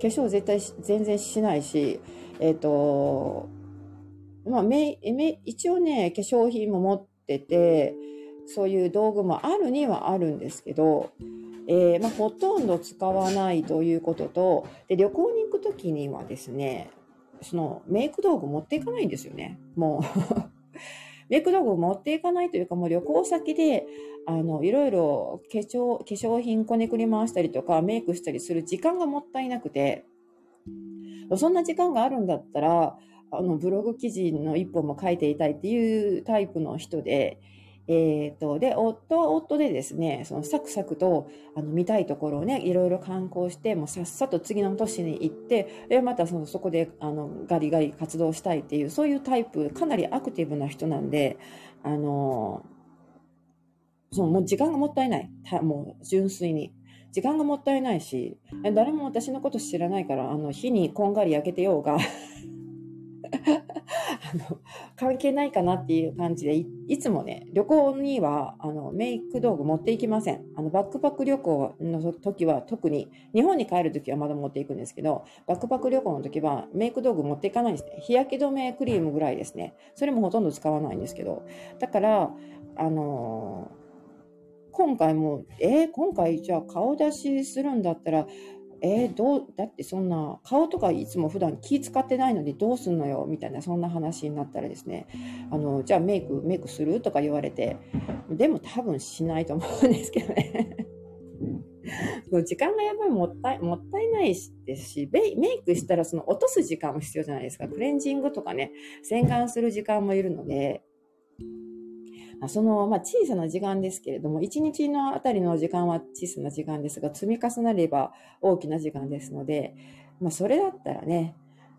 粧絶対全然しないし、えっ、と、まあ、一応ね、化粧品も持ってて、そういう道具もあるにはあるんですけど、えー、まあ、ほとんど使わないということと、で、旅行に行くときにはですね、そのメイク道具持っていかないんですよね。もう メイク道具持っていかないというか、もう旅行先で、あの、いろいろ化粧、化粧品こねくり回したりとか、メイクしたりする時間がもったいなくて、そんな時間があるんだったら、あの、ブログ記事の一本も書いていたいっていうタイプの人で、えっ、ー、と、で、夫は夫でですね、そのサクサクと、あの、見たいところをね、いろいろ観光して、もうさっさと次の都市に行って、で、またその、そこで、あの、ガリガリ活動したいっていう、そういうタイプ、かなりアクティブな人なんで、あの、その、もう時間がもったいない。もう、純粋に。時間がもったいないし、誰も私のこと知らないから、あの、火にこんがり焼けてようが あの、関係ないかなっていう感じでい、いつもね、旅行には、あの、メイク道具持っていきません。あの、バックパック旅行の時は特に、日本に帰る時はまだ持っていくんですけど、バックパック旅行の時はメイク道具持っていかないんですね。日焼け止めクリームぐらいですね。それもほとんど使わないんですけど。だから、あのー今回も、えー、今回じゃあ顔出しするんだったら、えー、どう、だってそんな、顔とかいつも普段気使ってないのにどうすんのよ、みたいな、そんな話になったらですね、あの、じゃあメイク、メイクするとか言われて、でも多分しないと思うんですけどね。時間がやっぱりもったい、もったいないですし、メイクしたらその落とす時間も必要じゃないですか。クレンジングとかね、洗顔する時間もいるので、その、まあ、小さな時間ですけれども、一日のあたりの時間は小さな時間ですが、積み重なれば大きな時間ですので、まあ、それだったらね、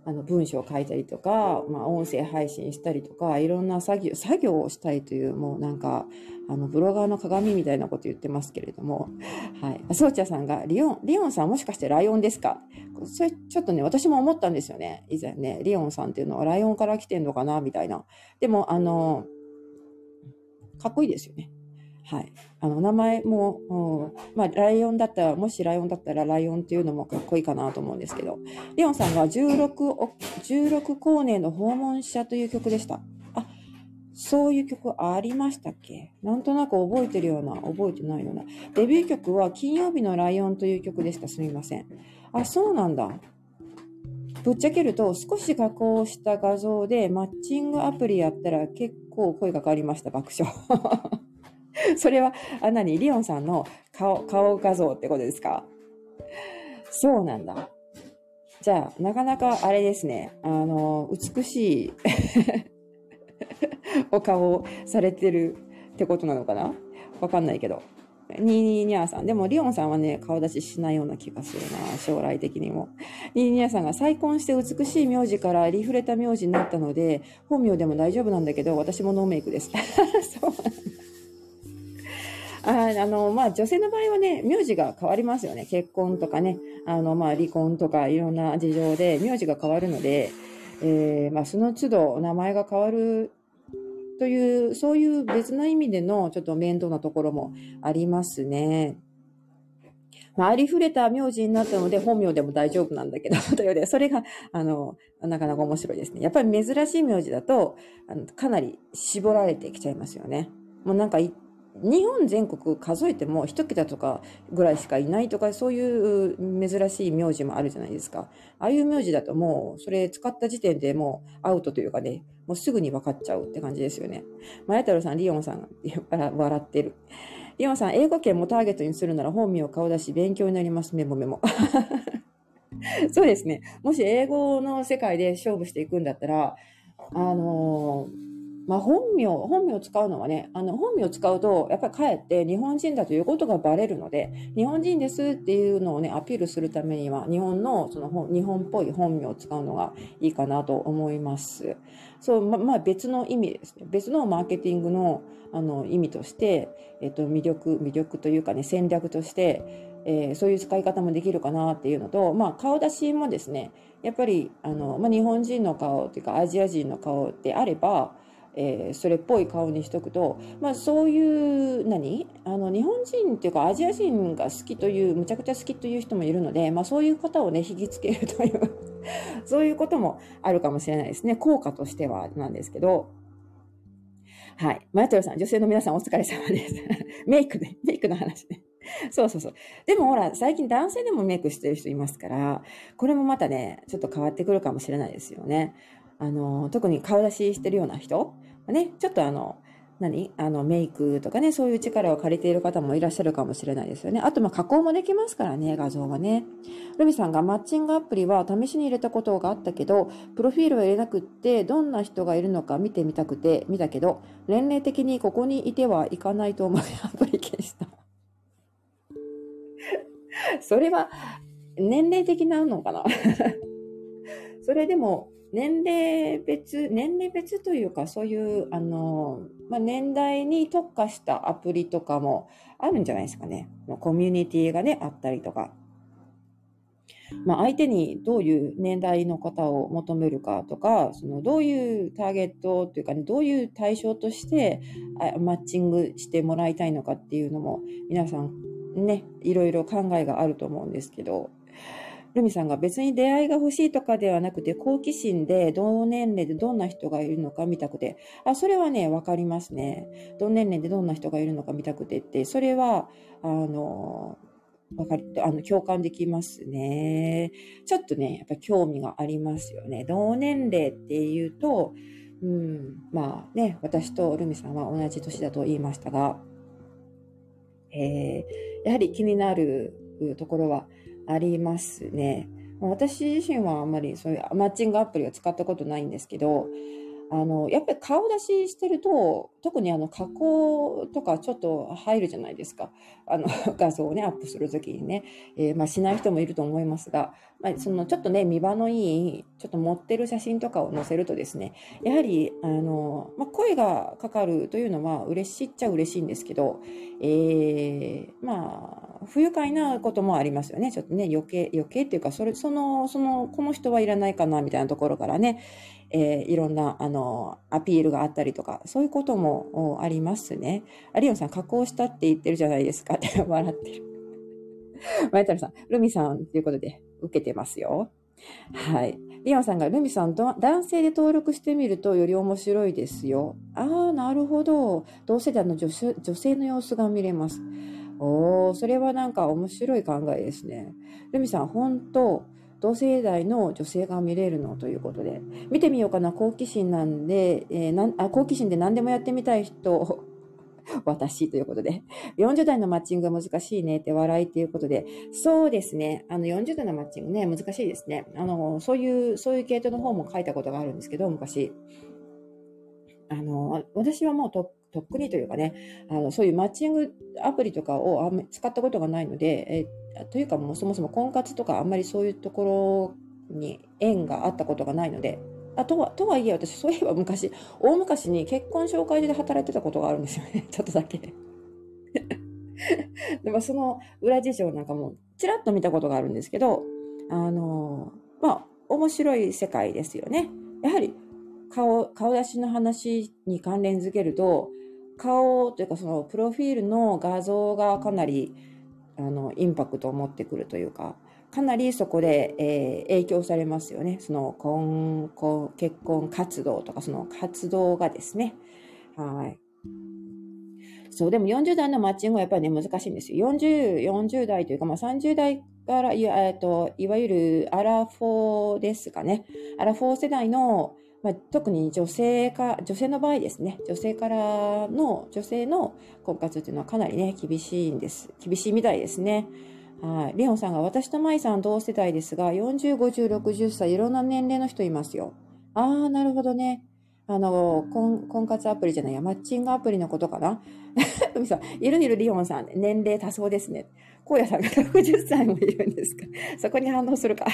あの、文章を書いたりとか、まあ、音声配信したりとか、いろんな作業、作業をしたいという、もうなんか、あの、ブロガーの鏡みたいなこと言ってますけれども、はい。そうちゃさんが、リオン、リオンさんもしかしてライオンですか？それ、ちょっとね、私も思ったんですよね。以前ね、リオンさんっていうのはライオンから来てんのかな？みたいな。でも、あの、かっこいいですよね。はい。あの、名前も、まあ、ライオンだったら、もしライオンだったらライオンっていうのもかっこいいかなと思うんですけど、レオンさんが16、16光年の訪問者という曲でした。あ、そういう曲ありましたっけ？なんとなく覚えてるような、覚えてないような。デビュー曲は金曜日のライオンという曲でした。すみません。あ、そうなんだ。ぶっちゃけると少し加工した画像でマッチングアプリやったら結構声がかかりました、爆笑。それは、あ、何？リオンさんの顔、顔画像ってことですか？そうなんだ。じゃあ、なかなかあれですね。あの、美しい お顔をされてるってことなのかな？わかんないけど。ニーニーニャーさん。でも、リオンさんはね、顔出ししないような気がするな、将来的にも。ニーニャーさんが再婚して美しい名字からリフレた名字になったので、本名でも大丈夫なんだけど、私もノーメイクです。そうああの、まあ、女性の場合はね、名字が変わりますよね。結婚とかね、あの、まあ、離婚とかいろんな事情で名字が変わるので、えー、まあ、その都度名前が変わるという、そういう別の意味でのちょっと面倒なところもありますね。まあ、ありふれた名字になったので本名でも大丈夫なんだけど、というで、それが、あの、なかなか面白いですね。やっぱり珍しい名字だと、あのかなり絞られてきちゃいますよね。もうなんか日本全国数えても一桁とかぐらいしかいないとか、そういう珍しい名字もあるじゃないですか。ああいう名字だともう、それ使った時点でもうアウトというかね、もうすぐに分かっちゃうって感じですよね。前太郎さん、リオンさんが 笑ってる。リオンさん、英語圏もターゲットにするなら本名顔出し勉強になります。メモメモ。そうですね。もし英語の世界で勝負していくんだったら、あのーまあ、本名、本名を使うのはね、あの、本名を使うと、やっぱりかえって日本人だということがバレるので、日本人ですっていうのをね、アピールするためには、日本の、その、日本っぽい本名を使うのがいいかなと思います。そう、ま、まあ、別の意味ですね。別のマーケティングの、あの、意味として、えっと、魅力、魅力というかね、戦略として、えー、そういう使い方もできるかなっていうのと、まあ、顔出しもですね、やっぱり、あの、まあ、日本人の顔というか、アジア人の顔であれば、えー、それっぽい顔にしとくと、まあ、そういう何？あの日本人っていうかアジア人が好きというむちゃくちゃ好きという人もいるので、まあ、そういう方をね引きつけるというそういうこともあるかもしれないですね効果としてはなんですけど。はい。マヤトヨさん、女性の皆さんお疲れ様です。メイクね、メイクの話ね。そうそうそう。でもほら、最近男性でもメイクしてる人いますから、これもまたね、ちょっと変わってくるかもしれないですよね。あの、特に顔出ししてるような人ね、ちょっとあの、何？あの、メイクとかね、そういう力を借りている方もいらっしゃるかもしれないですよね。あと、ま、加工もできますからね、画像はね。ルミさんがマッチングアプリは試しに入れたことがあったけど、プロフィールは入れなくって、どんな人がいるのか見てみたくて、見たけど、年齢的にここにいてはいかないと思い アプリ消した。それは、年齢的なのかな？それでも、年齢別、年齢別というか、そういう、あの、まあ、年代に特化したアプリとかもあるんじゃないですかね。コミュニティがね、あったりとか。まあ、相手にどういう年代の方を求めるかとか、そのどういうターゲットというか、ね、どういう対象としてマッチングしてもらいたいのかっていうのも、皆さんね、いろいろ考えがあると思うんですけど、ルミさんが別に出会いが欲しいとかではなくて、好奇心で同年齢でどんな人がいるのか見たくて、あ、それはね、わかりますね。同年齢でどんな人がいるのか見たくてって、それは、あの、わかり、あの、共感できますね。ちょっとね、やっぱ興味がありますよね。同年齢っていうと、うん、まあね、私とルミさんは同じ年だと言いましたが、えー、やはり気になるところはありますね。私自身はあんまりそういうマッチングアプリを使ったことないんですけど、あの、やっぱり顔出ししてると、特にあの加工とかちょっと入るじゃないですか。あの 画像をね、アップするときにね。えー、まあしない人もいると思いますが、まあ、そのちょっとね、見場のいい、ちょっと持ってる写真とかを載せるとですね、やはり、あの、まあ、声がかかるというのは嬉しいっちゃ嬉しいんですけど、えー、まあ、不愉快なこともありますよね。ちょっとね、余計、余計っていうか、それ、その、その、この人はいらないかな、みたいなところからね、えー、いろんな、あの、アピールがあったりとか、そういうこともありますね。アリオンさん、加工したって言ってるじゃないですかって 笑ってる。マイタルさん、ルミさんということで受けてますよ。はい。リオンさんが、ルミさん、男性で登録してみるとより面白いですよ。ああ、なるほど。同世代の女女性の様子が見れます。おー、それはなんか面白い考えですね。ルミさん、本当同世代の女性が見れるのということで、見てみようかな、好奇心なんで、えー、なんあ好奇心で何でもやってみたい人、私ということで、40代のマッチング難しいねって笑いっていうことで、そうですね、あの40代のマッチングね、難しいですね。あの、そういう、そういう系統の方も書いたことがあるんですけど、昔。あの、私はもうととっくにというかね、あのそういうマッチングアプリとかをあんまり使ったことがないので、えというかもうそもそも婚活とかあんまりそういうところに縁があったことがないので、あとは、とはいえ私そういえば昔、大昔に結婚紹介所で働いてたことがあるんですよね。ちょっとだけ。でもその裏事情なんかもちらっと見たことがあるんですけど、あの、まあ、面白い世界ですよね。やはり顔、顔出しの話に関連づけると、顔というかそのプロフィールの画像がかなりあのインパクトを持ってくるというか、かなりそこで、えー、影響されますよね。その婚婚結婚活動とかその活動がですね。はい。そう、でも40代のマッチングはやっぱりね、難しいんですよ。40、40代というか、まあ30代からえっと、いわゆるアラフォーですかね。アラフォー世代のまあ、特に女性か、女性の場合ですね、女性からの、女性の婚活っていうのはかなりね、厳しいんです。厳しいみたいですね。はい。レオンさんが、私とマイさん同世代ですが、40、50、60歳、いろんな年齢の人いますよ。ああ、なるほどね。あの、婚、婚活アプリじゃないや、マッチングアプリのことかな。海さん、いるいるリオンさん、年齢多層ですね。荒野さんが60歳もいるんですか。そこに反応するか。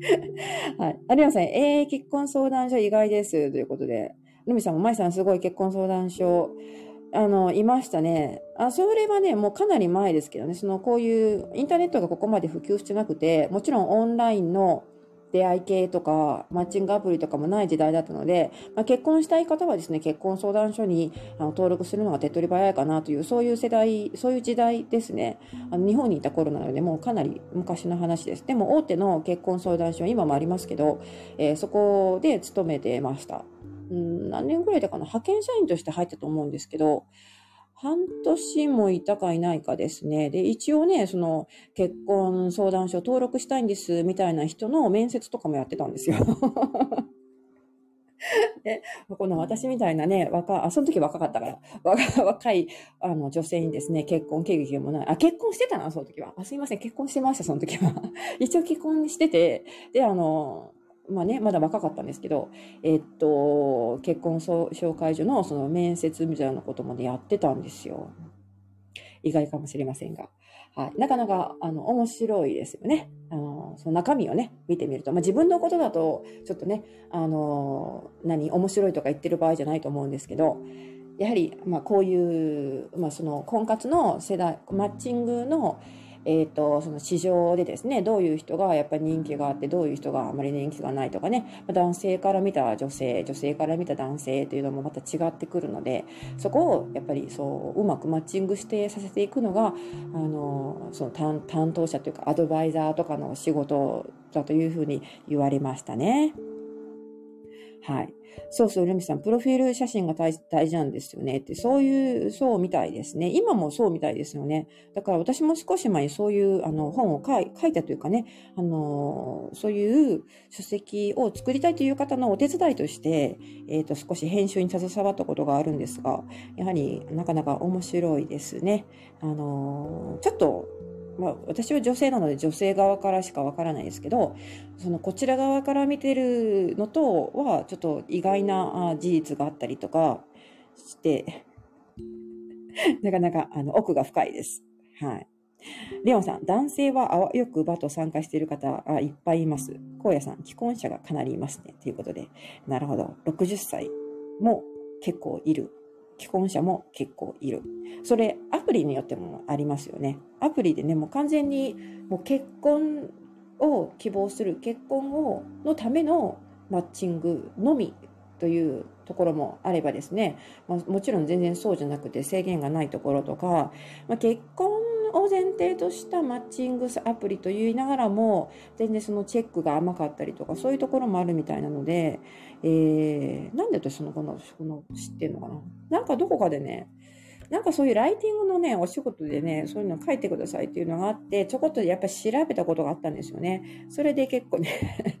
はい。有山さん、えー、結婚相談所意外です。ということで。ルミさんも、まいさんすごい結婚相談所、あの、いましたね。あ、それはね、もうかなり前ですけどね、その、こういう、インターネットがここまで普及してなくて、もちろんオンラインの、出会い系とか、マッチングアプリとかもない時代だったので、まあ、結婚したい方はですね、結婚相談所にあの登録するのが手っ取り早いかなという、そういう世代、そういう時代ですね。あの日本にいた頃なので、もうかなり昔の話です。でも大手の結婚相談所は今もありますけど、えー、そこで勤めてました。うん、何年ぐらいだかな派遣社員として入ったと思うんですけど、半年もいたかいないかですね。で、一応ね、その結婚相談所登録したいんですみたいな人の面接とかもやってたんですよ。で、この私みたいなね、若、あ、その時若かったから、若若いあの女性にですね、結婚経験もない。あ、結婚してたな、その時は。あ、すいません、結婚してました、その時は。一応結婚してて、で、あの、まあね、まだ若かったんですけど、えっと、結婚紹介所のその面接みたいなことまでやってたんですよ。意外かもしれませんが。はい。なかなか、あの、面白いですよね。あの、その中身をね、見てみると。まあ、自分のことだと、ちょっとね、あの、何、面白いとか言ってる場合じゃないと思うんですけど、やはり、まあ、こういう、まあ、その、婚活の世代、マッチングの、えっ、ー、と、その市場でですね、どういう人がやっぱり人気があって、どういう人があまり人気がないとかね、男性から見た女性、女性から見た男性というのもまた違ってくるので、そこをやっぱりそう、うまくマッチングしてさせていくのが、あの、その担担当者というかアドバイザーとかの仕事だというふうに言われましたね。はい。そうそう、ルミさん、プロフィール写真が大事なんですよねって、そういう、そうみたいですね。今もそうみたいですよね。だから私も少し前にそういうあの本を書い書いたというかね、あの、そういう書籍を作りたいという方のお手伝いとして、えっ、ー、と、少し編集に携わったことがあるんですが、やはりなかなか面白いですね。あの、ちょっと、まあ、私は女性なので女性側からしかわからないですけど、そのこちら側から見てるのとはちょっと意外な事実があったりとかして、なかなかあの奥が深いです。はい。レオンさん、男性はあわよくバと参加している方あいっぱいいます。荒野さん、既婚者がかなりいますね。ということで、なるほど。60歳も結構いる。既婚者も結構いる。それ、アプリによってもありますよね。アプリでね、もう完全にもう結婚を希望する、結婚をのためのマッチングのみというところもあればですね、まあ、もちろん全然そうじゃなくて制限がないところとか、まあ、結婚を前提としたマッチングアプリと言いながらも全然そのチェックが甘かったりとかそういうところもあるみたいなので、えー、なんで私そのこのこの知ってんのかな？なんかどこかでねなんかそういうライティングのね、お仕事でね、そういうの書いてくださいっていうのがあって、ちょこっとやっぱ調べたことがあったんですよね。それで結構ね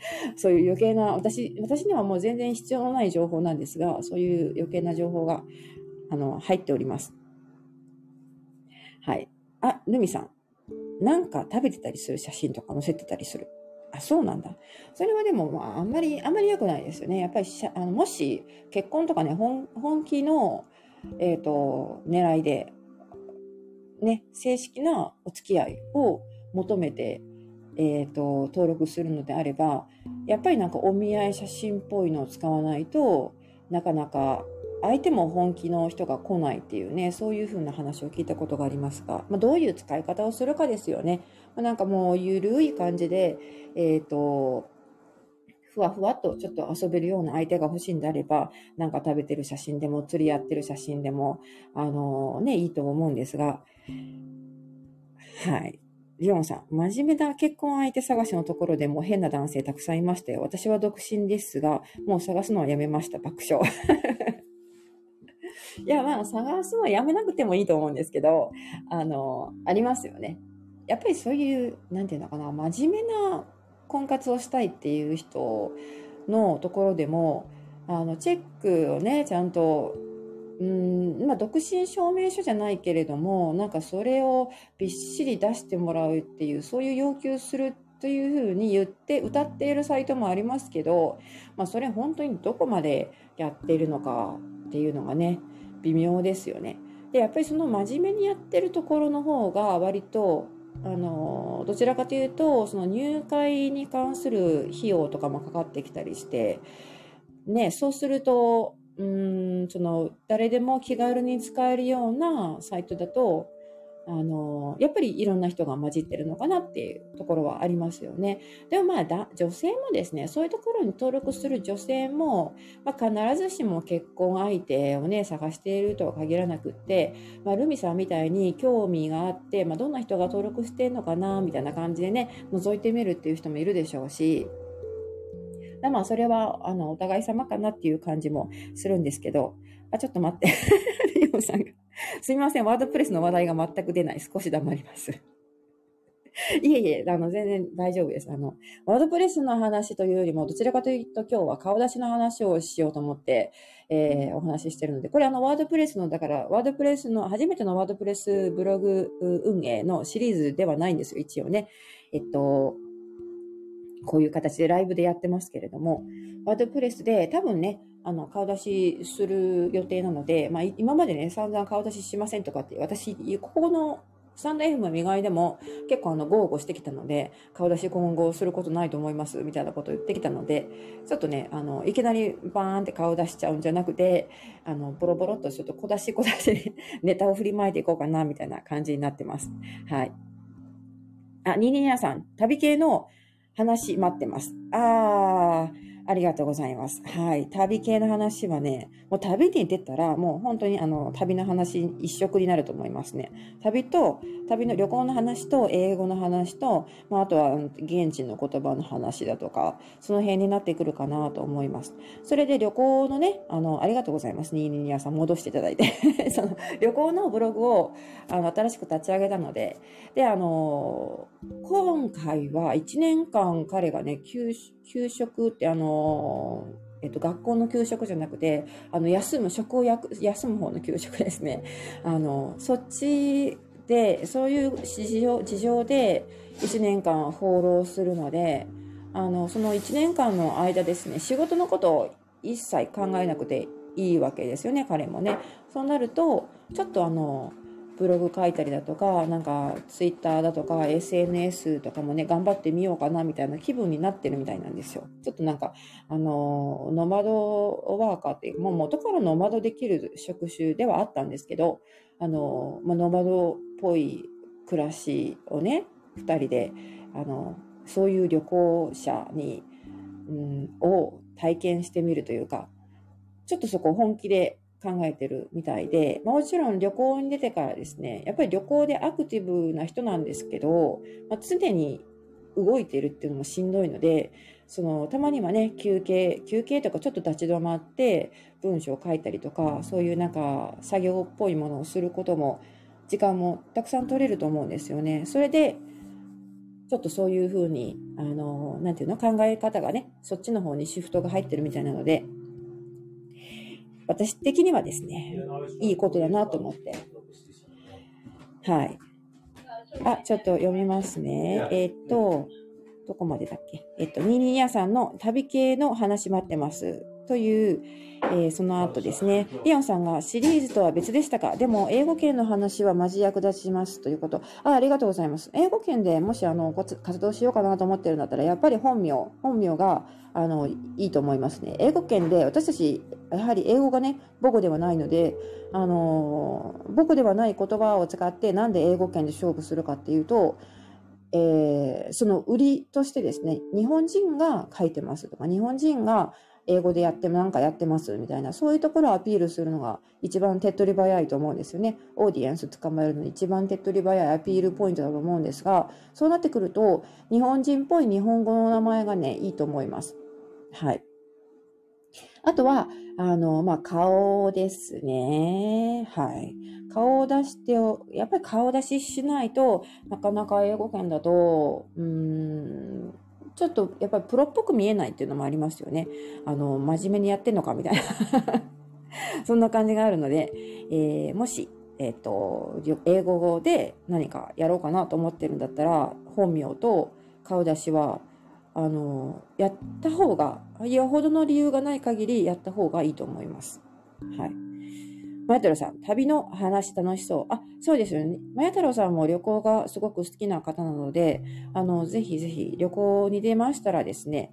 そういう余計な、私、私にはもう全然必要のない情報なんですが、そういう余計な情報が、あの、入っております。はい。あ、ルミさん。なんか食べてたりする写真とか載せてたりする。あ、そうなんだ。それはでも、まあ、あんまり、あんまり良くないですよね。やっぱりあの、もし、結婚とかね、本、本気の、えっ、ー、と、狙いで、ね、正式なお付き合いを求めて、えっ、ー、と、登録するのであれば、やっぱりなんかお見合い写真っぽいのを使わないとなかなか相手も本気の人が来ないっていうね、そういう風な話を聞いたことがありますが、まあ、どういう使い方をするかですよね。なんかもうゆるい感じで、えっ、ー、と、ふわふわとちょっと遊べるような相手が欲しいんであれば、なんか食べてる写真でも、釣り合ってる写真でも、あのね、いいと思うんですが、はい。リオンさん、真面目な結婚相手探しのところでも変な男性たくさんいましたよ。私は独身ですが、もう探すのはやめました。爆笑。いや、まあ、探すのはやめなくてもいいと思うんですけど、あの、ありますよね。やっぱりそういう、なんていうのかな、真面目な婚活をしたいっていう人のところでも、あの、チェックをね、ちゃんとうん、まあ、独身証明書じゃないけれども、なんかそれをびっしり出してもらうっていう、そういう要求するというふうに言って歌っているサイトもありますけど、まあ、それ本当にどこまでやっているのかっていうのがね、微妙ですよね。で、やっぱりその真面目にやってるところの方が割と、あの、どちらかというと、その入会に関する費用とかもかかってきたりして、ね、そうすると、うんその誰でも気軽に使えるようなサイトだとあのやっぱりいろんな人が混じってるのかなっていうところはありますよね。でもまあだ女性もですねそういうところに登録する女性も、まあ、必ずしも結婚相手をね探しているとは限らなくって、まあ、ルミさんみたいに興味があって、まあ、どんな人が登録してんのかなみたいな感じでね覗いてみるっていう人もいるでしょうしまあ、それは、あの、お互い様かなっていう感じもするんですけど、あ、ちょっと待って。リオさんが。すみません。ワードプレスの話題が全く出ない。少し黙ります。いえいえ、あの、全然大丈夫です。あの、ワードプレスの話というよりも、どちらかというと今日は顔出しの話をしようと思って、えー、お話ししてるので、これあの、ワードプレスの、だから、ワードプレスの、初めてのワードプレスブログ運営のシリーズではないんですよ、一応ね。えっと、こういう形でライブでやってますけれども、ワードプレスで多分ね、あの、顔出しする予定なので、まあ、今までね、散々顔出ししませんとかって、私、ここのスタンド F の磨いでも結構あの、豪語してきたので、顔出し今後することないと思います、みたいなことを言ってきたので、ちょっとね、あの、いきなりバーンって顔出しちゃうんじゃなくて、あの、ボロボロっとちょっと小出し小出し ネタを振りまいていこうかな、みたいな感じになってます。はい。あ、ニーニーニャさん、旅系の話待ってます。あー、ありがとうございます。はい。旅系の話はね、もう旅に出たら、もう本当にあの、旅の話一色になると思いますね。旅と、旅の旅行の話と、英語の話と、まあ、あとは現地の言葉の話だとか、その辺になってくるかなと思います。それで旅行のね、あの、ありがとうございます。ニーニーニーさん戻していただいて。その、旅行のブログを、あの、新しく立ち上げたので、で、あの、今回は1年間彼がね、休給食ってあの、えっと、学校の給食じゃなくて、あの、休む、食を休む方の給食ですね。あの、そっちで、そういう事情事情で1年間放浪するので、あの、その1年間の間ですね、仕事のことを一切考えなくていいわけですよね、彼もね。そうなると、ちょっとあの、ブログ書いたりだとか、なんかツイッターだとか SNS とかもね、頑張ってみようかなみたいな気分になってるみたいなんですよ。ちょっとなんか、あの、ノマドワーカーっていう、もう元からノマドできる職種ではあったんですけど、あの、まあ、ノマドっぽい暮らしをね、二人で、あの、そういう旅行者に、うん、を体験してみるというか、ちょっとそこ本気で考えてるみたいで、ま、もちろん旅行に出てからですね、やっぱり旅行でアクティブな人なんですけど、まあ、常に動いてるっていうのもしんどいので、その、たまにはね、休憩、休憩とかちょっと立ち止まって文章を書いたりとか、そういうなんか作業っぽいものをすることも、時間もたくさん取れると思うんですよね。それで、ちょっとそういうふうに、あの、なんていうの、考え方がね、そっちの方にシフトが入ってるみたいなので、私的にはですね、いいことだなと思って。はい。あ、ちょっと読みますね。えー、っと、どこまでだっけ？えっと、ニーニーヤさんの旅系の話待ってます。という、えー、その後ですね、リオンさんがシリーズとは別でしたか？でも、英語圏の話はマジ役立ちますということ。あありがとうございます。英語圏でもしあの活動しようかなと思ってるんだったら、やっぱり本名、本名があのいいと思いますね。英語圏で、私たち、やはり英語がね、母語ではないので、あの母語ではない言葉を使ってなんで英語圏で勝負するかっていうと、えー、その売りとしてですね、日本人が書いてますとか、日本人が英語でやってもなんかやってますみたいな、そういうところをアピールするのが一番手っ取り早いと思うんですよね。オーディエンス捕まえるのに一番手っ取り早いアピールポイントだと思うんですが、そうなってくると、日本人っぽい日本語の名前がね、いいと思います。はい。あとは、あの、まあ、顔ですね。はい。顔を出してやっぱり顔出ししないとなかなか英語圏だと、うーん、ちょっとやっぱりプロっぽく見えないっていうのもありますよね。あの、真面目にやってんのかみたいな そんな感じがあるので、えー、もし、えっ、ー、と、英語で何かやろうかなと思ってるんだったら、本名と顔出しは、あの、やった方が、よほどの理由がない限りやった方がいいと思います。はい。マヤ太郎さん、旅の話楽しそう。あ、そうですよね。マヤ太郎さんも旅行がすごく好きな方なので、あの、ぜひぜひ旅行に出ましたらですね、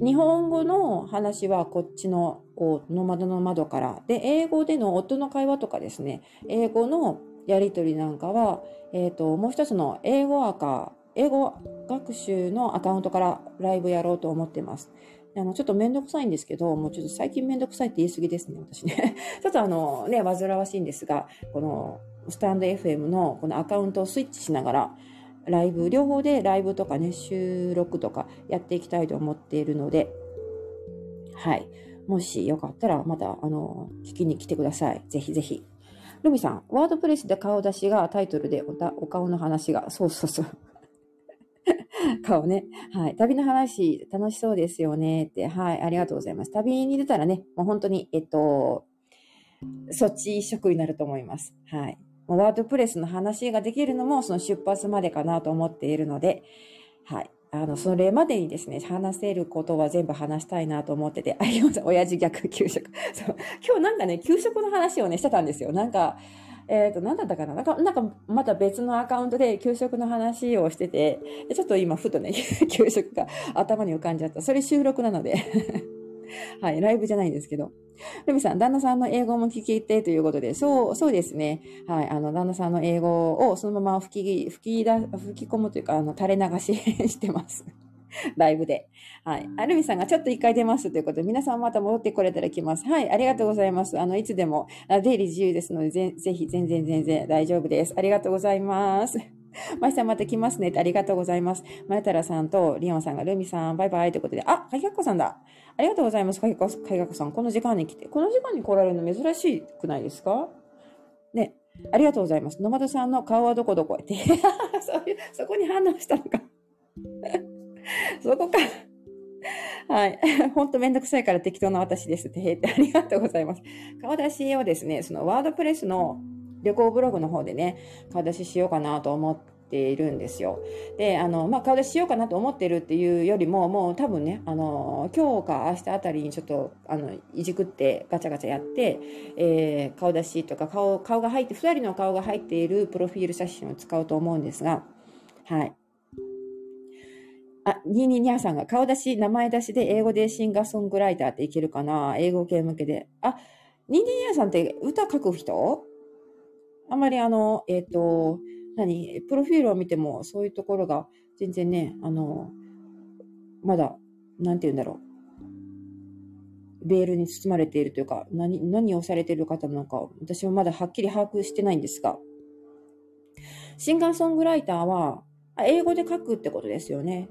日本語の話はこっちの、こう、の窓の窓から。で、英語での夫の会話とかですね、英語のやりとりなんかは、えっ、ー、と、もう一つの英語アカ、英語学習のアカウントからライブやろうと思ってます。あの、ちょっとめんどくさいんですけど、もうちょっと最近めんどくさいって言い過ぎですね、私ね。ちょっとあの、ね、煩わしいんですが、この、スタンド FM のこのアカウントをスイッチしながら、ライブ、両方でライブとかね、収録とかやっていきたいと思っているので、はい。もしよかったら、また、あの、聞きに来てください。ぜひぜひ。ルミさん、ワードプレスで顔出しがタイトルでお顔の話が、そうそうそう。顔ね。はい。旅の話、楽しそうですよね。って。はい。ありがとうございます。旅に出たらね、もう本当に、えっと、そっち一色になると思います。はい。もうワードプレスの話ができるのも、その出発までかなと思っているので、はい。あの、それまでにですね、話せることは全部話したいなと思ってて、あ、りがとうございません。親父逆給食。そう。今日なんかね、給食の話をね、してたんですよ。なんか、えっ、ー、と、なんだったかな？なんか、なんか、また別のアカウントで給食の話をしてて、ちょっと今、ふとね、給食が頭に浮かんじゃった。それ収録なので はい、ライブじゃないんですけど。ルミさん、旦那さんの英語も聞き入ってということで、そう、そうですね。はい、あの、旦那さんの英語をそのまま吹き、吹きだ、吹き込むというか、あの、垂れ流し してます。ライブで。はい。アルミさんがちょっと一回出ますということで、皆さんまた戻ってこれたら来ます。はい。ありがとうございます。あの、いつでも、出入り自由ですので、ぜぜひ、全然全然大丈夫です。ありがとうございます。マイさんまた来ますねってありがとうございます。マヤタラさんとリオンさんがルミさん、バイバイということで、あ、かいがっこさんだ。ありがとうございます。かいがっこさん。この時間に来て。この時間に来られるの珍しくないですか？ね。ありがとうございます。野窓さんの顔はどこどこって。そういう、そこに反応したのか そこか。はい。ほんとめんどくさいから適当な私ですって、ってありがとうございます。顔出しをですね、そのワードプレスの旅行ブログの方でね、顔出ししようかなと思っているんですよ。で、あの、まあ、顔出ししようかなと思ってるっていうよりも、もう多分ね、あの、今日か明日あたりにちょっと、あの、いじくってガチャガチャやって、えー、顔出しとか顔、顔が入って、二人の顔が入っているプロフィール写真を使うと思うんですが、はい。あ、ニーニーニャーさんが顔出し、名前出しで英語でシンガーソングライターっていけるかな？英語系向けで。あ、ニーニーニャーさんって歌書く人？あんまりあの、えっ、ー、と、何？プロフィールを見てもそういうところが全然ね、あの、まだ、なんて言うんだろう。ベールに包まれているというか、何、何をされている方なのか、私はまだはっきり把握してないんですが、シンガーソングライターは、英語で書くってことですよね。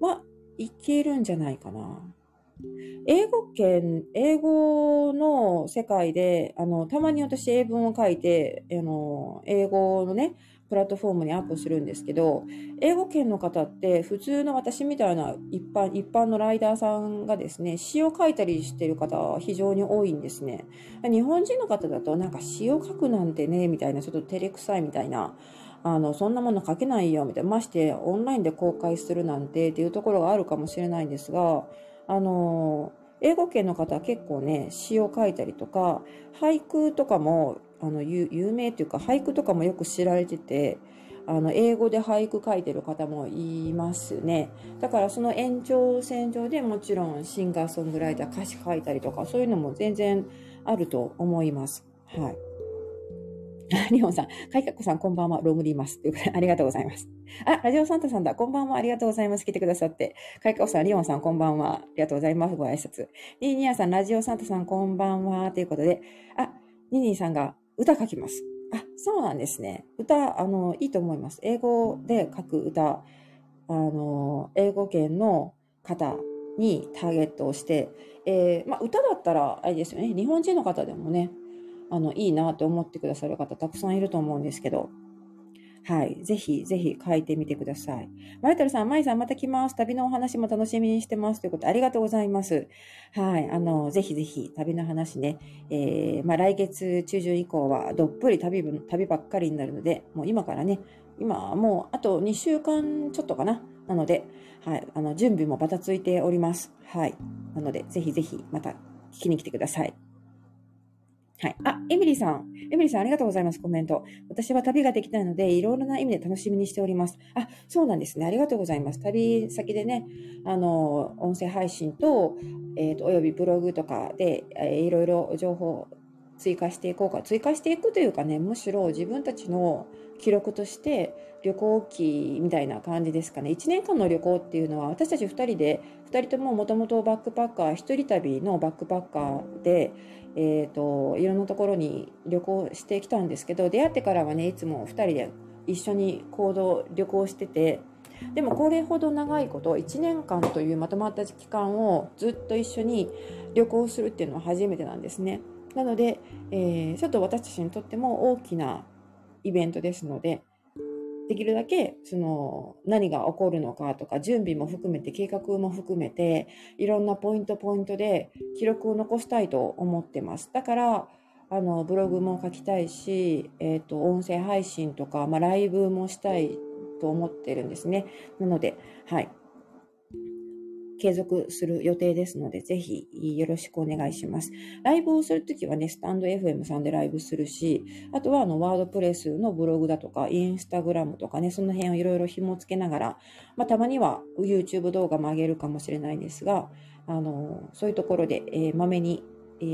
まあ、い。けるんじゃない。かな。英語圏、英語の世界で、あの、たまに私英文を書い。て、あの、英語のね、プラットフォームにアップするんですけど、英語圏の方って普通の私みたい。な一般、一般のライダーさんがですね、詩を書い。たりしてる方は非常に多い。んですね。日本人の方だとなんか詩を書くなんてね、みたい。な、ちょっと照れくさい。みたい。な、あの、そんなもの書けないよ、みたいな。まして、オンラインで公開するなんてっていうところがあるかもしれないんですが、あの、英語圏の方は結構ね、詩を書いたりとか、俳句とかもあの有名というか俳句とかもよく知られててあの英語で俳句書いてる方もいますねだからその延長線上でもちろんシンガーソングライター歌詞書いたりとかそういうのも全然あると思いますはい リオンさん、かいかこさん、こんばんは、ロムリーます。ということで、ありがとうございます。あ、ラジオサンタさんだ、こんばんは、ありがとうございます。来てくださって。かいかこさん、リオンさん、こんばんは、ありがとうございます。ご挨拶。リーニアさん、ラジオサンタさん、こんばんは、ということで、あ、ニーニーさんが、歌書きます。あ、そうなんですね。歌、あの、いいと思います。英語で書く歌、あの、英語圏の方にターゲットをして、えー、まあ、歌だったら、あれですよね。日本人の方でもね、あの、いいなと思ってくださる方たくさんいると思うんですけど、はい。ぜひ、ぜひ書いてみてください。マイタルさん、マイさん、また来ます。旅のお話も楽しみにしてます。ということで、ありがとうございます。はい。あの、ぜひぜひ、旅の話ね、えー、まあ、来月中旬以降は、どっぷり旅、旅ばっかりになるので、もう今からね、今、もう、あと2週間ちょっとかな。なので、はい。あの、準備もばたついております。はい。なので、ぜひぜひ、また聞きに来てください。はい。あ、エミリーさん。エミリーさん、ありがとうございます。コメント。私は旅ができないので、いろいろな意味で楽しみにしております。あ、そうなんですね。ありがとうございます。旅先でね、あの、音声配信と、えっ、ー、と、およびブログとかで、えー、いろいろ情報を追加していこうか。追加していくというかね、むしろ自分たちの記録として旅行記みたいな感じですかね。1年間の旅行っていうのは私たち2人で、2人とももともとバックパッカー、1人旅のバックパッカーで、えーと、いろんなところに旅行してきたんですけど出会ってからはねいつも2人で一緒に行動旅行しててでもこれほど長いこと1年間というまとまった期間をずっと一緒に旅行するっていうのは初めてなんですね。なので、えー、ちょっと私たちにとっても大きなイベントですのでできるだけその何が起こるのかとか準備も含めて計画も含めていろんなポイントポイントで記録を残したいと思ってます。だからあのブログも書きたいし、えーと、音声配信とか、まあ、ライブもしたいと思ってるんですね。なのではい。継続する予定ですので、ぜひよろしくお願いします。ライブをするときはね、スタンド FM さんでライブするし、あとはあのワードプレスのブログだとか、インスタグラムとかね、その辺をいろいろ紐付けながら、まあ、たまには YouTube 動画も上げるかもしれないんですが、あの、そういうところで、えー、まめに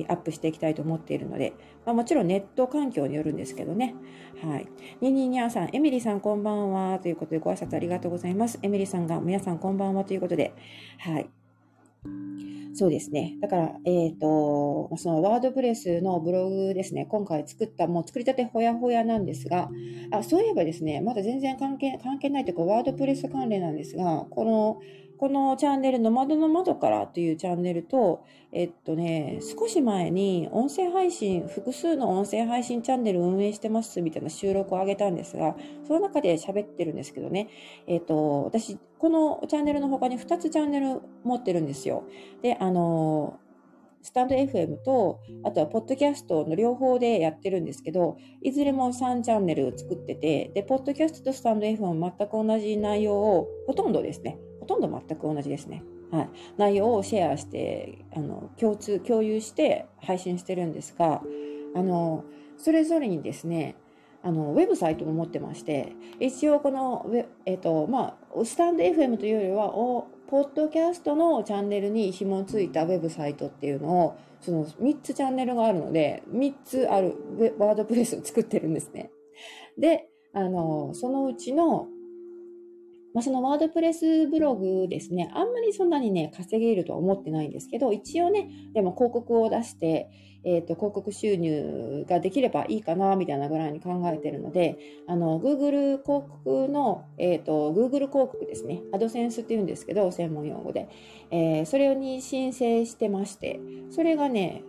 アップしていきたいと思っているので、まあ、もちろんネット環境によるんですけどね。はい。にににゃさん、エミリーさんこんばんはということでご挨拶ありがとうございます。エミリーさんが皆さんこんばんはということで、はい。そうですね。だから、えっ、ー、と、そのワードプレスのブログですね、今回作った、もう作りたてほやほやなんですが、あ、そういえばですね、まだ全然関係、関係ないというか、ワードプレス関連なんですが、この、このチャンネル、の窓の窓からというチャンネルと、えっとね、少し前に音声配信、複数の音声配信チャンネル運営してますみたいな収録を上げたんですが、その中で喋ってるんですけどね、えっと、私、このチャンネルの他に2つチャンネル持ってるんですよ。で、あの、スタンド FM と、あとはポッドキャストの両方でやってるんですけど、いずれも3チャンネル作ってて、で、ポッドキャストとスタンド FM 全く同じ内容を、ほとんどですね、ほとんど全く同じですね。はい、内容をシェアしてあの共通共有して配信してるんですがあのそれぞれにですねあのウェブサイトも持ってまして一応この、えっとまあ、スタンド FM というよりはポッドキャストのチャンネルに紐付いたウェブサイトっていうのをその3つチャンネルがあるので3つあるワードプレスを作ってるんですね。であのそのうちのまあ、そのワードプレスブログですね、あんまりそんなにね、稼げるとは思ってないんですけど、一応ね、でも広告を出して、えっ、ー、と、広告収入ができればいいかな、みたいなぐらいに考えてるので、あの、Google 広告の、えっ、ー、と、Google 広告ですね、アドセンスって言うんですけど、専門用語で、えー、それに申請してまして、それがね、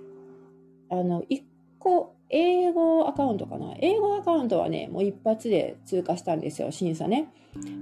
あの、1個、英語アカウントかな。英語アカウントはね、もう一発で通過したんですよ、審査ね。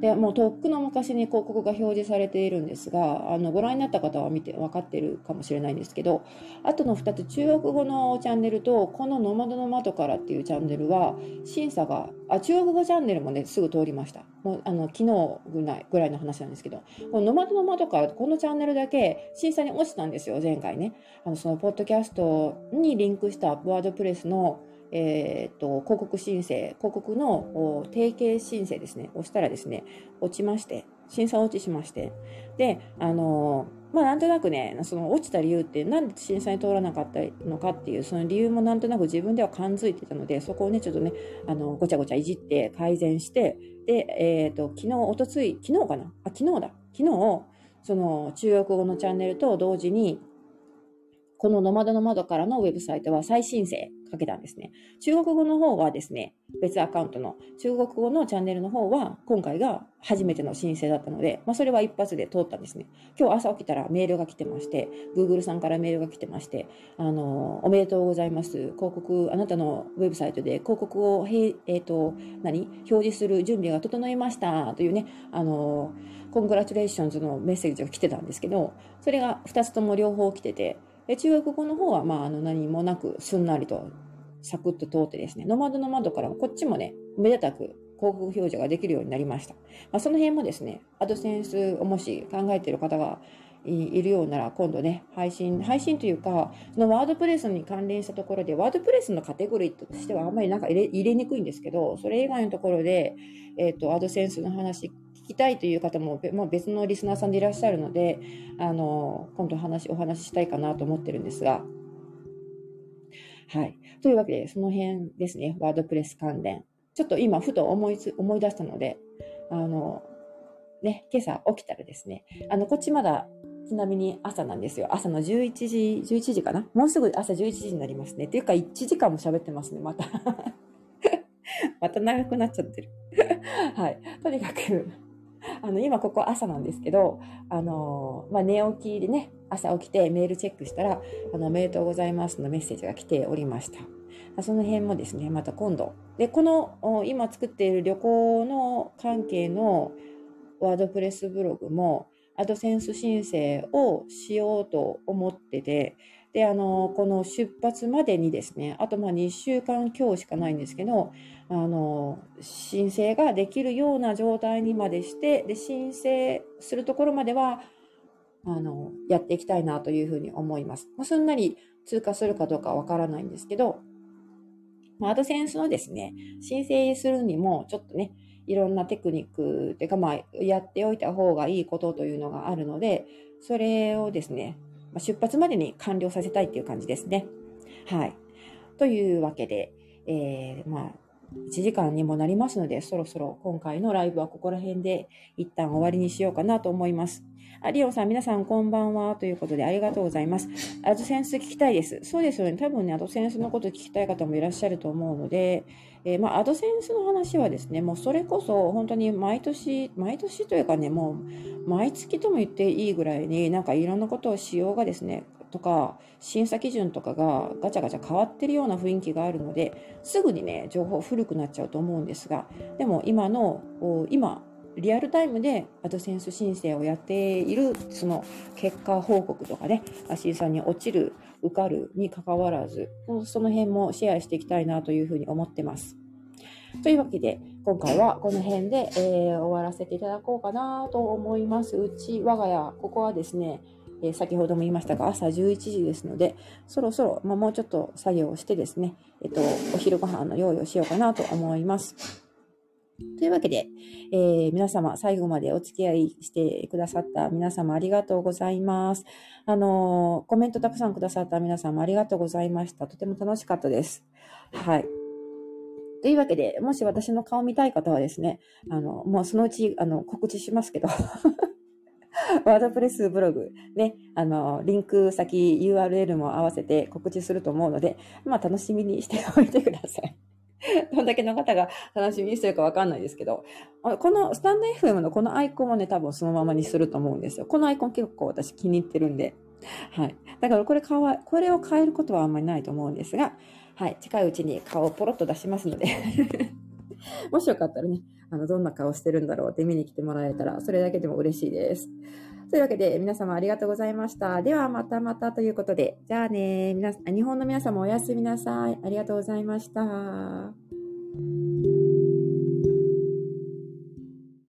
で、もうとっくの昔に広告が表示されているんですが、あの、ご覧になった方は見て分かってるかもしれないんですけど、あとの2つ、中国語のチャンネルと、このノマドの窓からっていうチャンネルは、審査が、あ、中国語チャンネルもね、すぐ通りました。もう、あの、昨日ぐらいぐらいの話なんですけど、このノマドの窓から、このチャンネルだけ審査に落ちたんですよ、前回ね。あの、その、ポッドキャストにリンクしたワードプレスの、えーと、広告申請、広告の提携申請ですね、押したらですね、落ちまして、審査落ちしまして、で、あのまあ、なんとなくね、その落ちた理由って、なんで審査に通らなかったのかっていう、その理由もなんとなく自分では感づいてたので、そこをね、ちょっとね、あの、ごちゃごちゃいじって改善して、で、えっ、ー、と、昨日、おとつい、昨日かな？あ、昨日だ。昨日、その、中国語のチャンネルと同時に、このノマドの窓からのウェブサイトは再申請。かけたんですね。中国語の方はですね、別アカウントの中国語のチャンネルの方は今回が初めての申請だったので、まあ、それは一発で通ったんですね。今日朝起きたらメールが来てまして、Google さんからメールが来てまして、あの、おめでとうございます。広告、あなたのウェブサイトで広告を、へえっ、ー、と、何？表示する準備が整いましたというね、あの、コングラチュレーションズのメッセージが来てたんですけど、それが2つとも両方来てて、中国語の方は、まあ、あの何もなくすんなりとサクッと通ってですね、ノマドの窓からこっちもね、めでたく広告表示ができるようになりました。まあ、その辺もですね、アドセンスをもし考えている方がいるようなら、今度ね、配信、配信というか、そのワードプレスに関連したところで、ワードプレスのカテゴリーとしてはあんまりなんか入れ入れにくいんですけど、それ以外のところで、えっ、ー、と、アドセンスの話聞きたいという方も、まあ、別のリスナーさんでいらっしゃるので、あの、今度話、お話ししたいかなと思ってるんですが、はい。というわけで、その辺ですね、ワードプレス関連。ちょっと今、ふと思いつ、思い出したので、あの、ね、今朝起きたらですね、あの、こっちまだ、ちなみに朝なんですよ。朝の11時、11時かな？もうすぐ朝11時になりますね。っていうか、1時間も喋ってますね、また。また長くなっちゃってる。はい。とにかく、あの、今ここ朝なんですけど、あの、まあ、寝起きでね、朝起きてメールチェックしたら、あの、おめでとうございますのメッセージが来ておりました。その辺もですね、また今度。で、この、今作っている旅行の関係のワードプレスブログも、アドセンス申請をしようと思ってて、で、あの、この出発までにですね、あとまあ2週間今日しかないんですけど、あの、申請ができるような状態にまでして、で、申請するところまでは、あの、やっていきたいなというふうに思います。まあ、すんなり通過するかどうかわからないんですけど、まあ、アドセンスのですね、申請するにも、ちょっとね、いろんなテクニックっていうか、まあ、やっておいた方がいいことというのがあるので、それをですね、ま出発までに完了させたいっていう感じですね。はい。というわけで、えー、まあ、1時間にもなりますので、そろそろ今回のライブはここら辺で一旦終わりにしようかなと思います。あ、リオンさん、皆さんこんばんは。ということでありがとうございます。アドセンス聞きたいです。そうですよね。多分ね、アドセンスのこと聞きたい方もいらっしゃると思うので、えー、まあ、アドセンスの話はですね、もうそれこそ本当に毎年、毎年というかね、もう毎月とも言っていいぐらいになんかいろんなことをしようがですね、とか審査基準とかがガチャガチャ変わってるような雰囲気があるのですぐにね情報古くなっちゃうと思うんですがでも今の今リアルタイムでアドセンス申請をやっているその結果報告とかね審査に落ちる受かるにかかわらずその辺もシェアしていきたいなというふうに思ってます。というわけで今回はこの辺で、えー、終わらせていただこうかなと思います。うち我が家ここはですねえー、先ほども言いましたが、朝11時ですので、そろそろ、まあ、もうちょっと作業をしてですね、えっ、と、お昼ご飯の用意をしようかなと思います。というわけで、えー、皆様、最後までお付き合いしてくださった皆様ありがとうございます。あのー、コメントたくさんくださった皆様ありがとうございました。とても楽しかったです。はい。というわけで、もし私の顔見たい方はですね、あの、もうそのうち、あの、告知しますけど、ワードプレスブログ、ね、あの、リンク先 URL も合わせて告知すると思うので、まあ楽しみにしておいてください。どんだけの方が楽しみにしてるかわかんないですけど、このスタンド FM のこのアイコンはね、多分そのままにすると思うんですよ。このアイコン結構私気に入ってるんで。はい。だからこれかわ、これを変えることはあんまりないと思うんですが、はい。近いうちに顔をポロッと出しますので もしよかったらね、あの、どんな顔してるんだろうって見に来てもらえたら、それだけでも嬉しいです。というわけで、皆様ありがとうございました。では、またまたということで、じゃあね、皆日本の皆様おやすみなさい。ありがとうございました。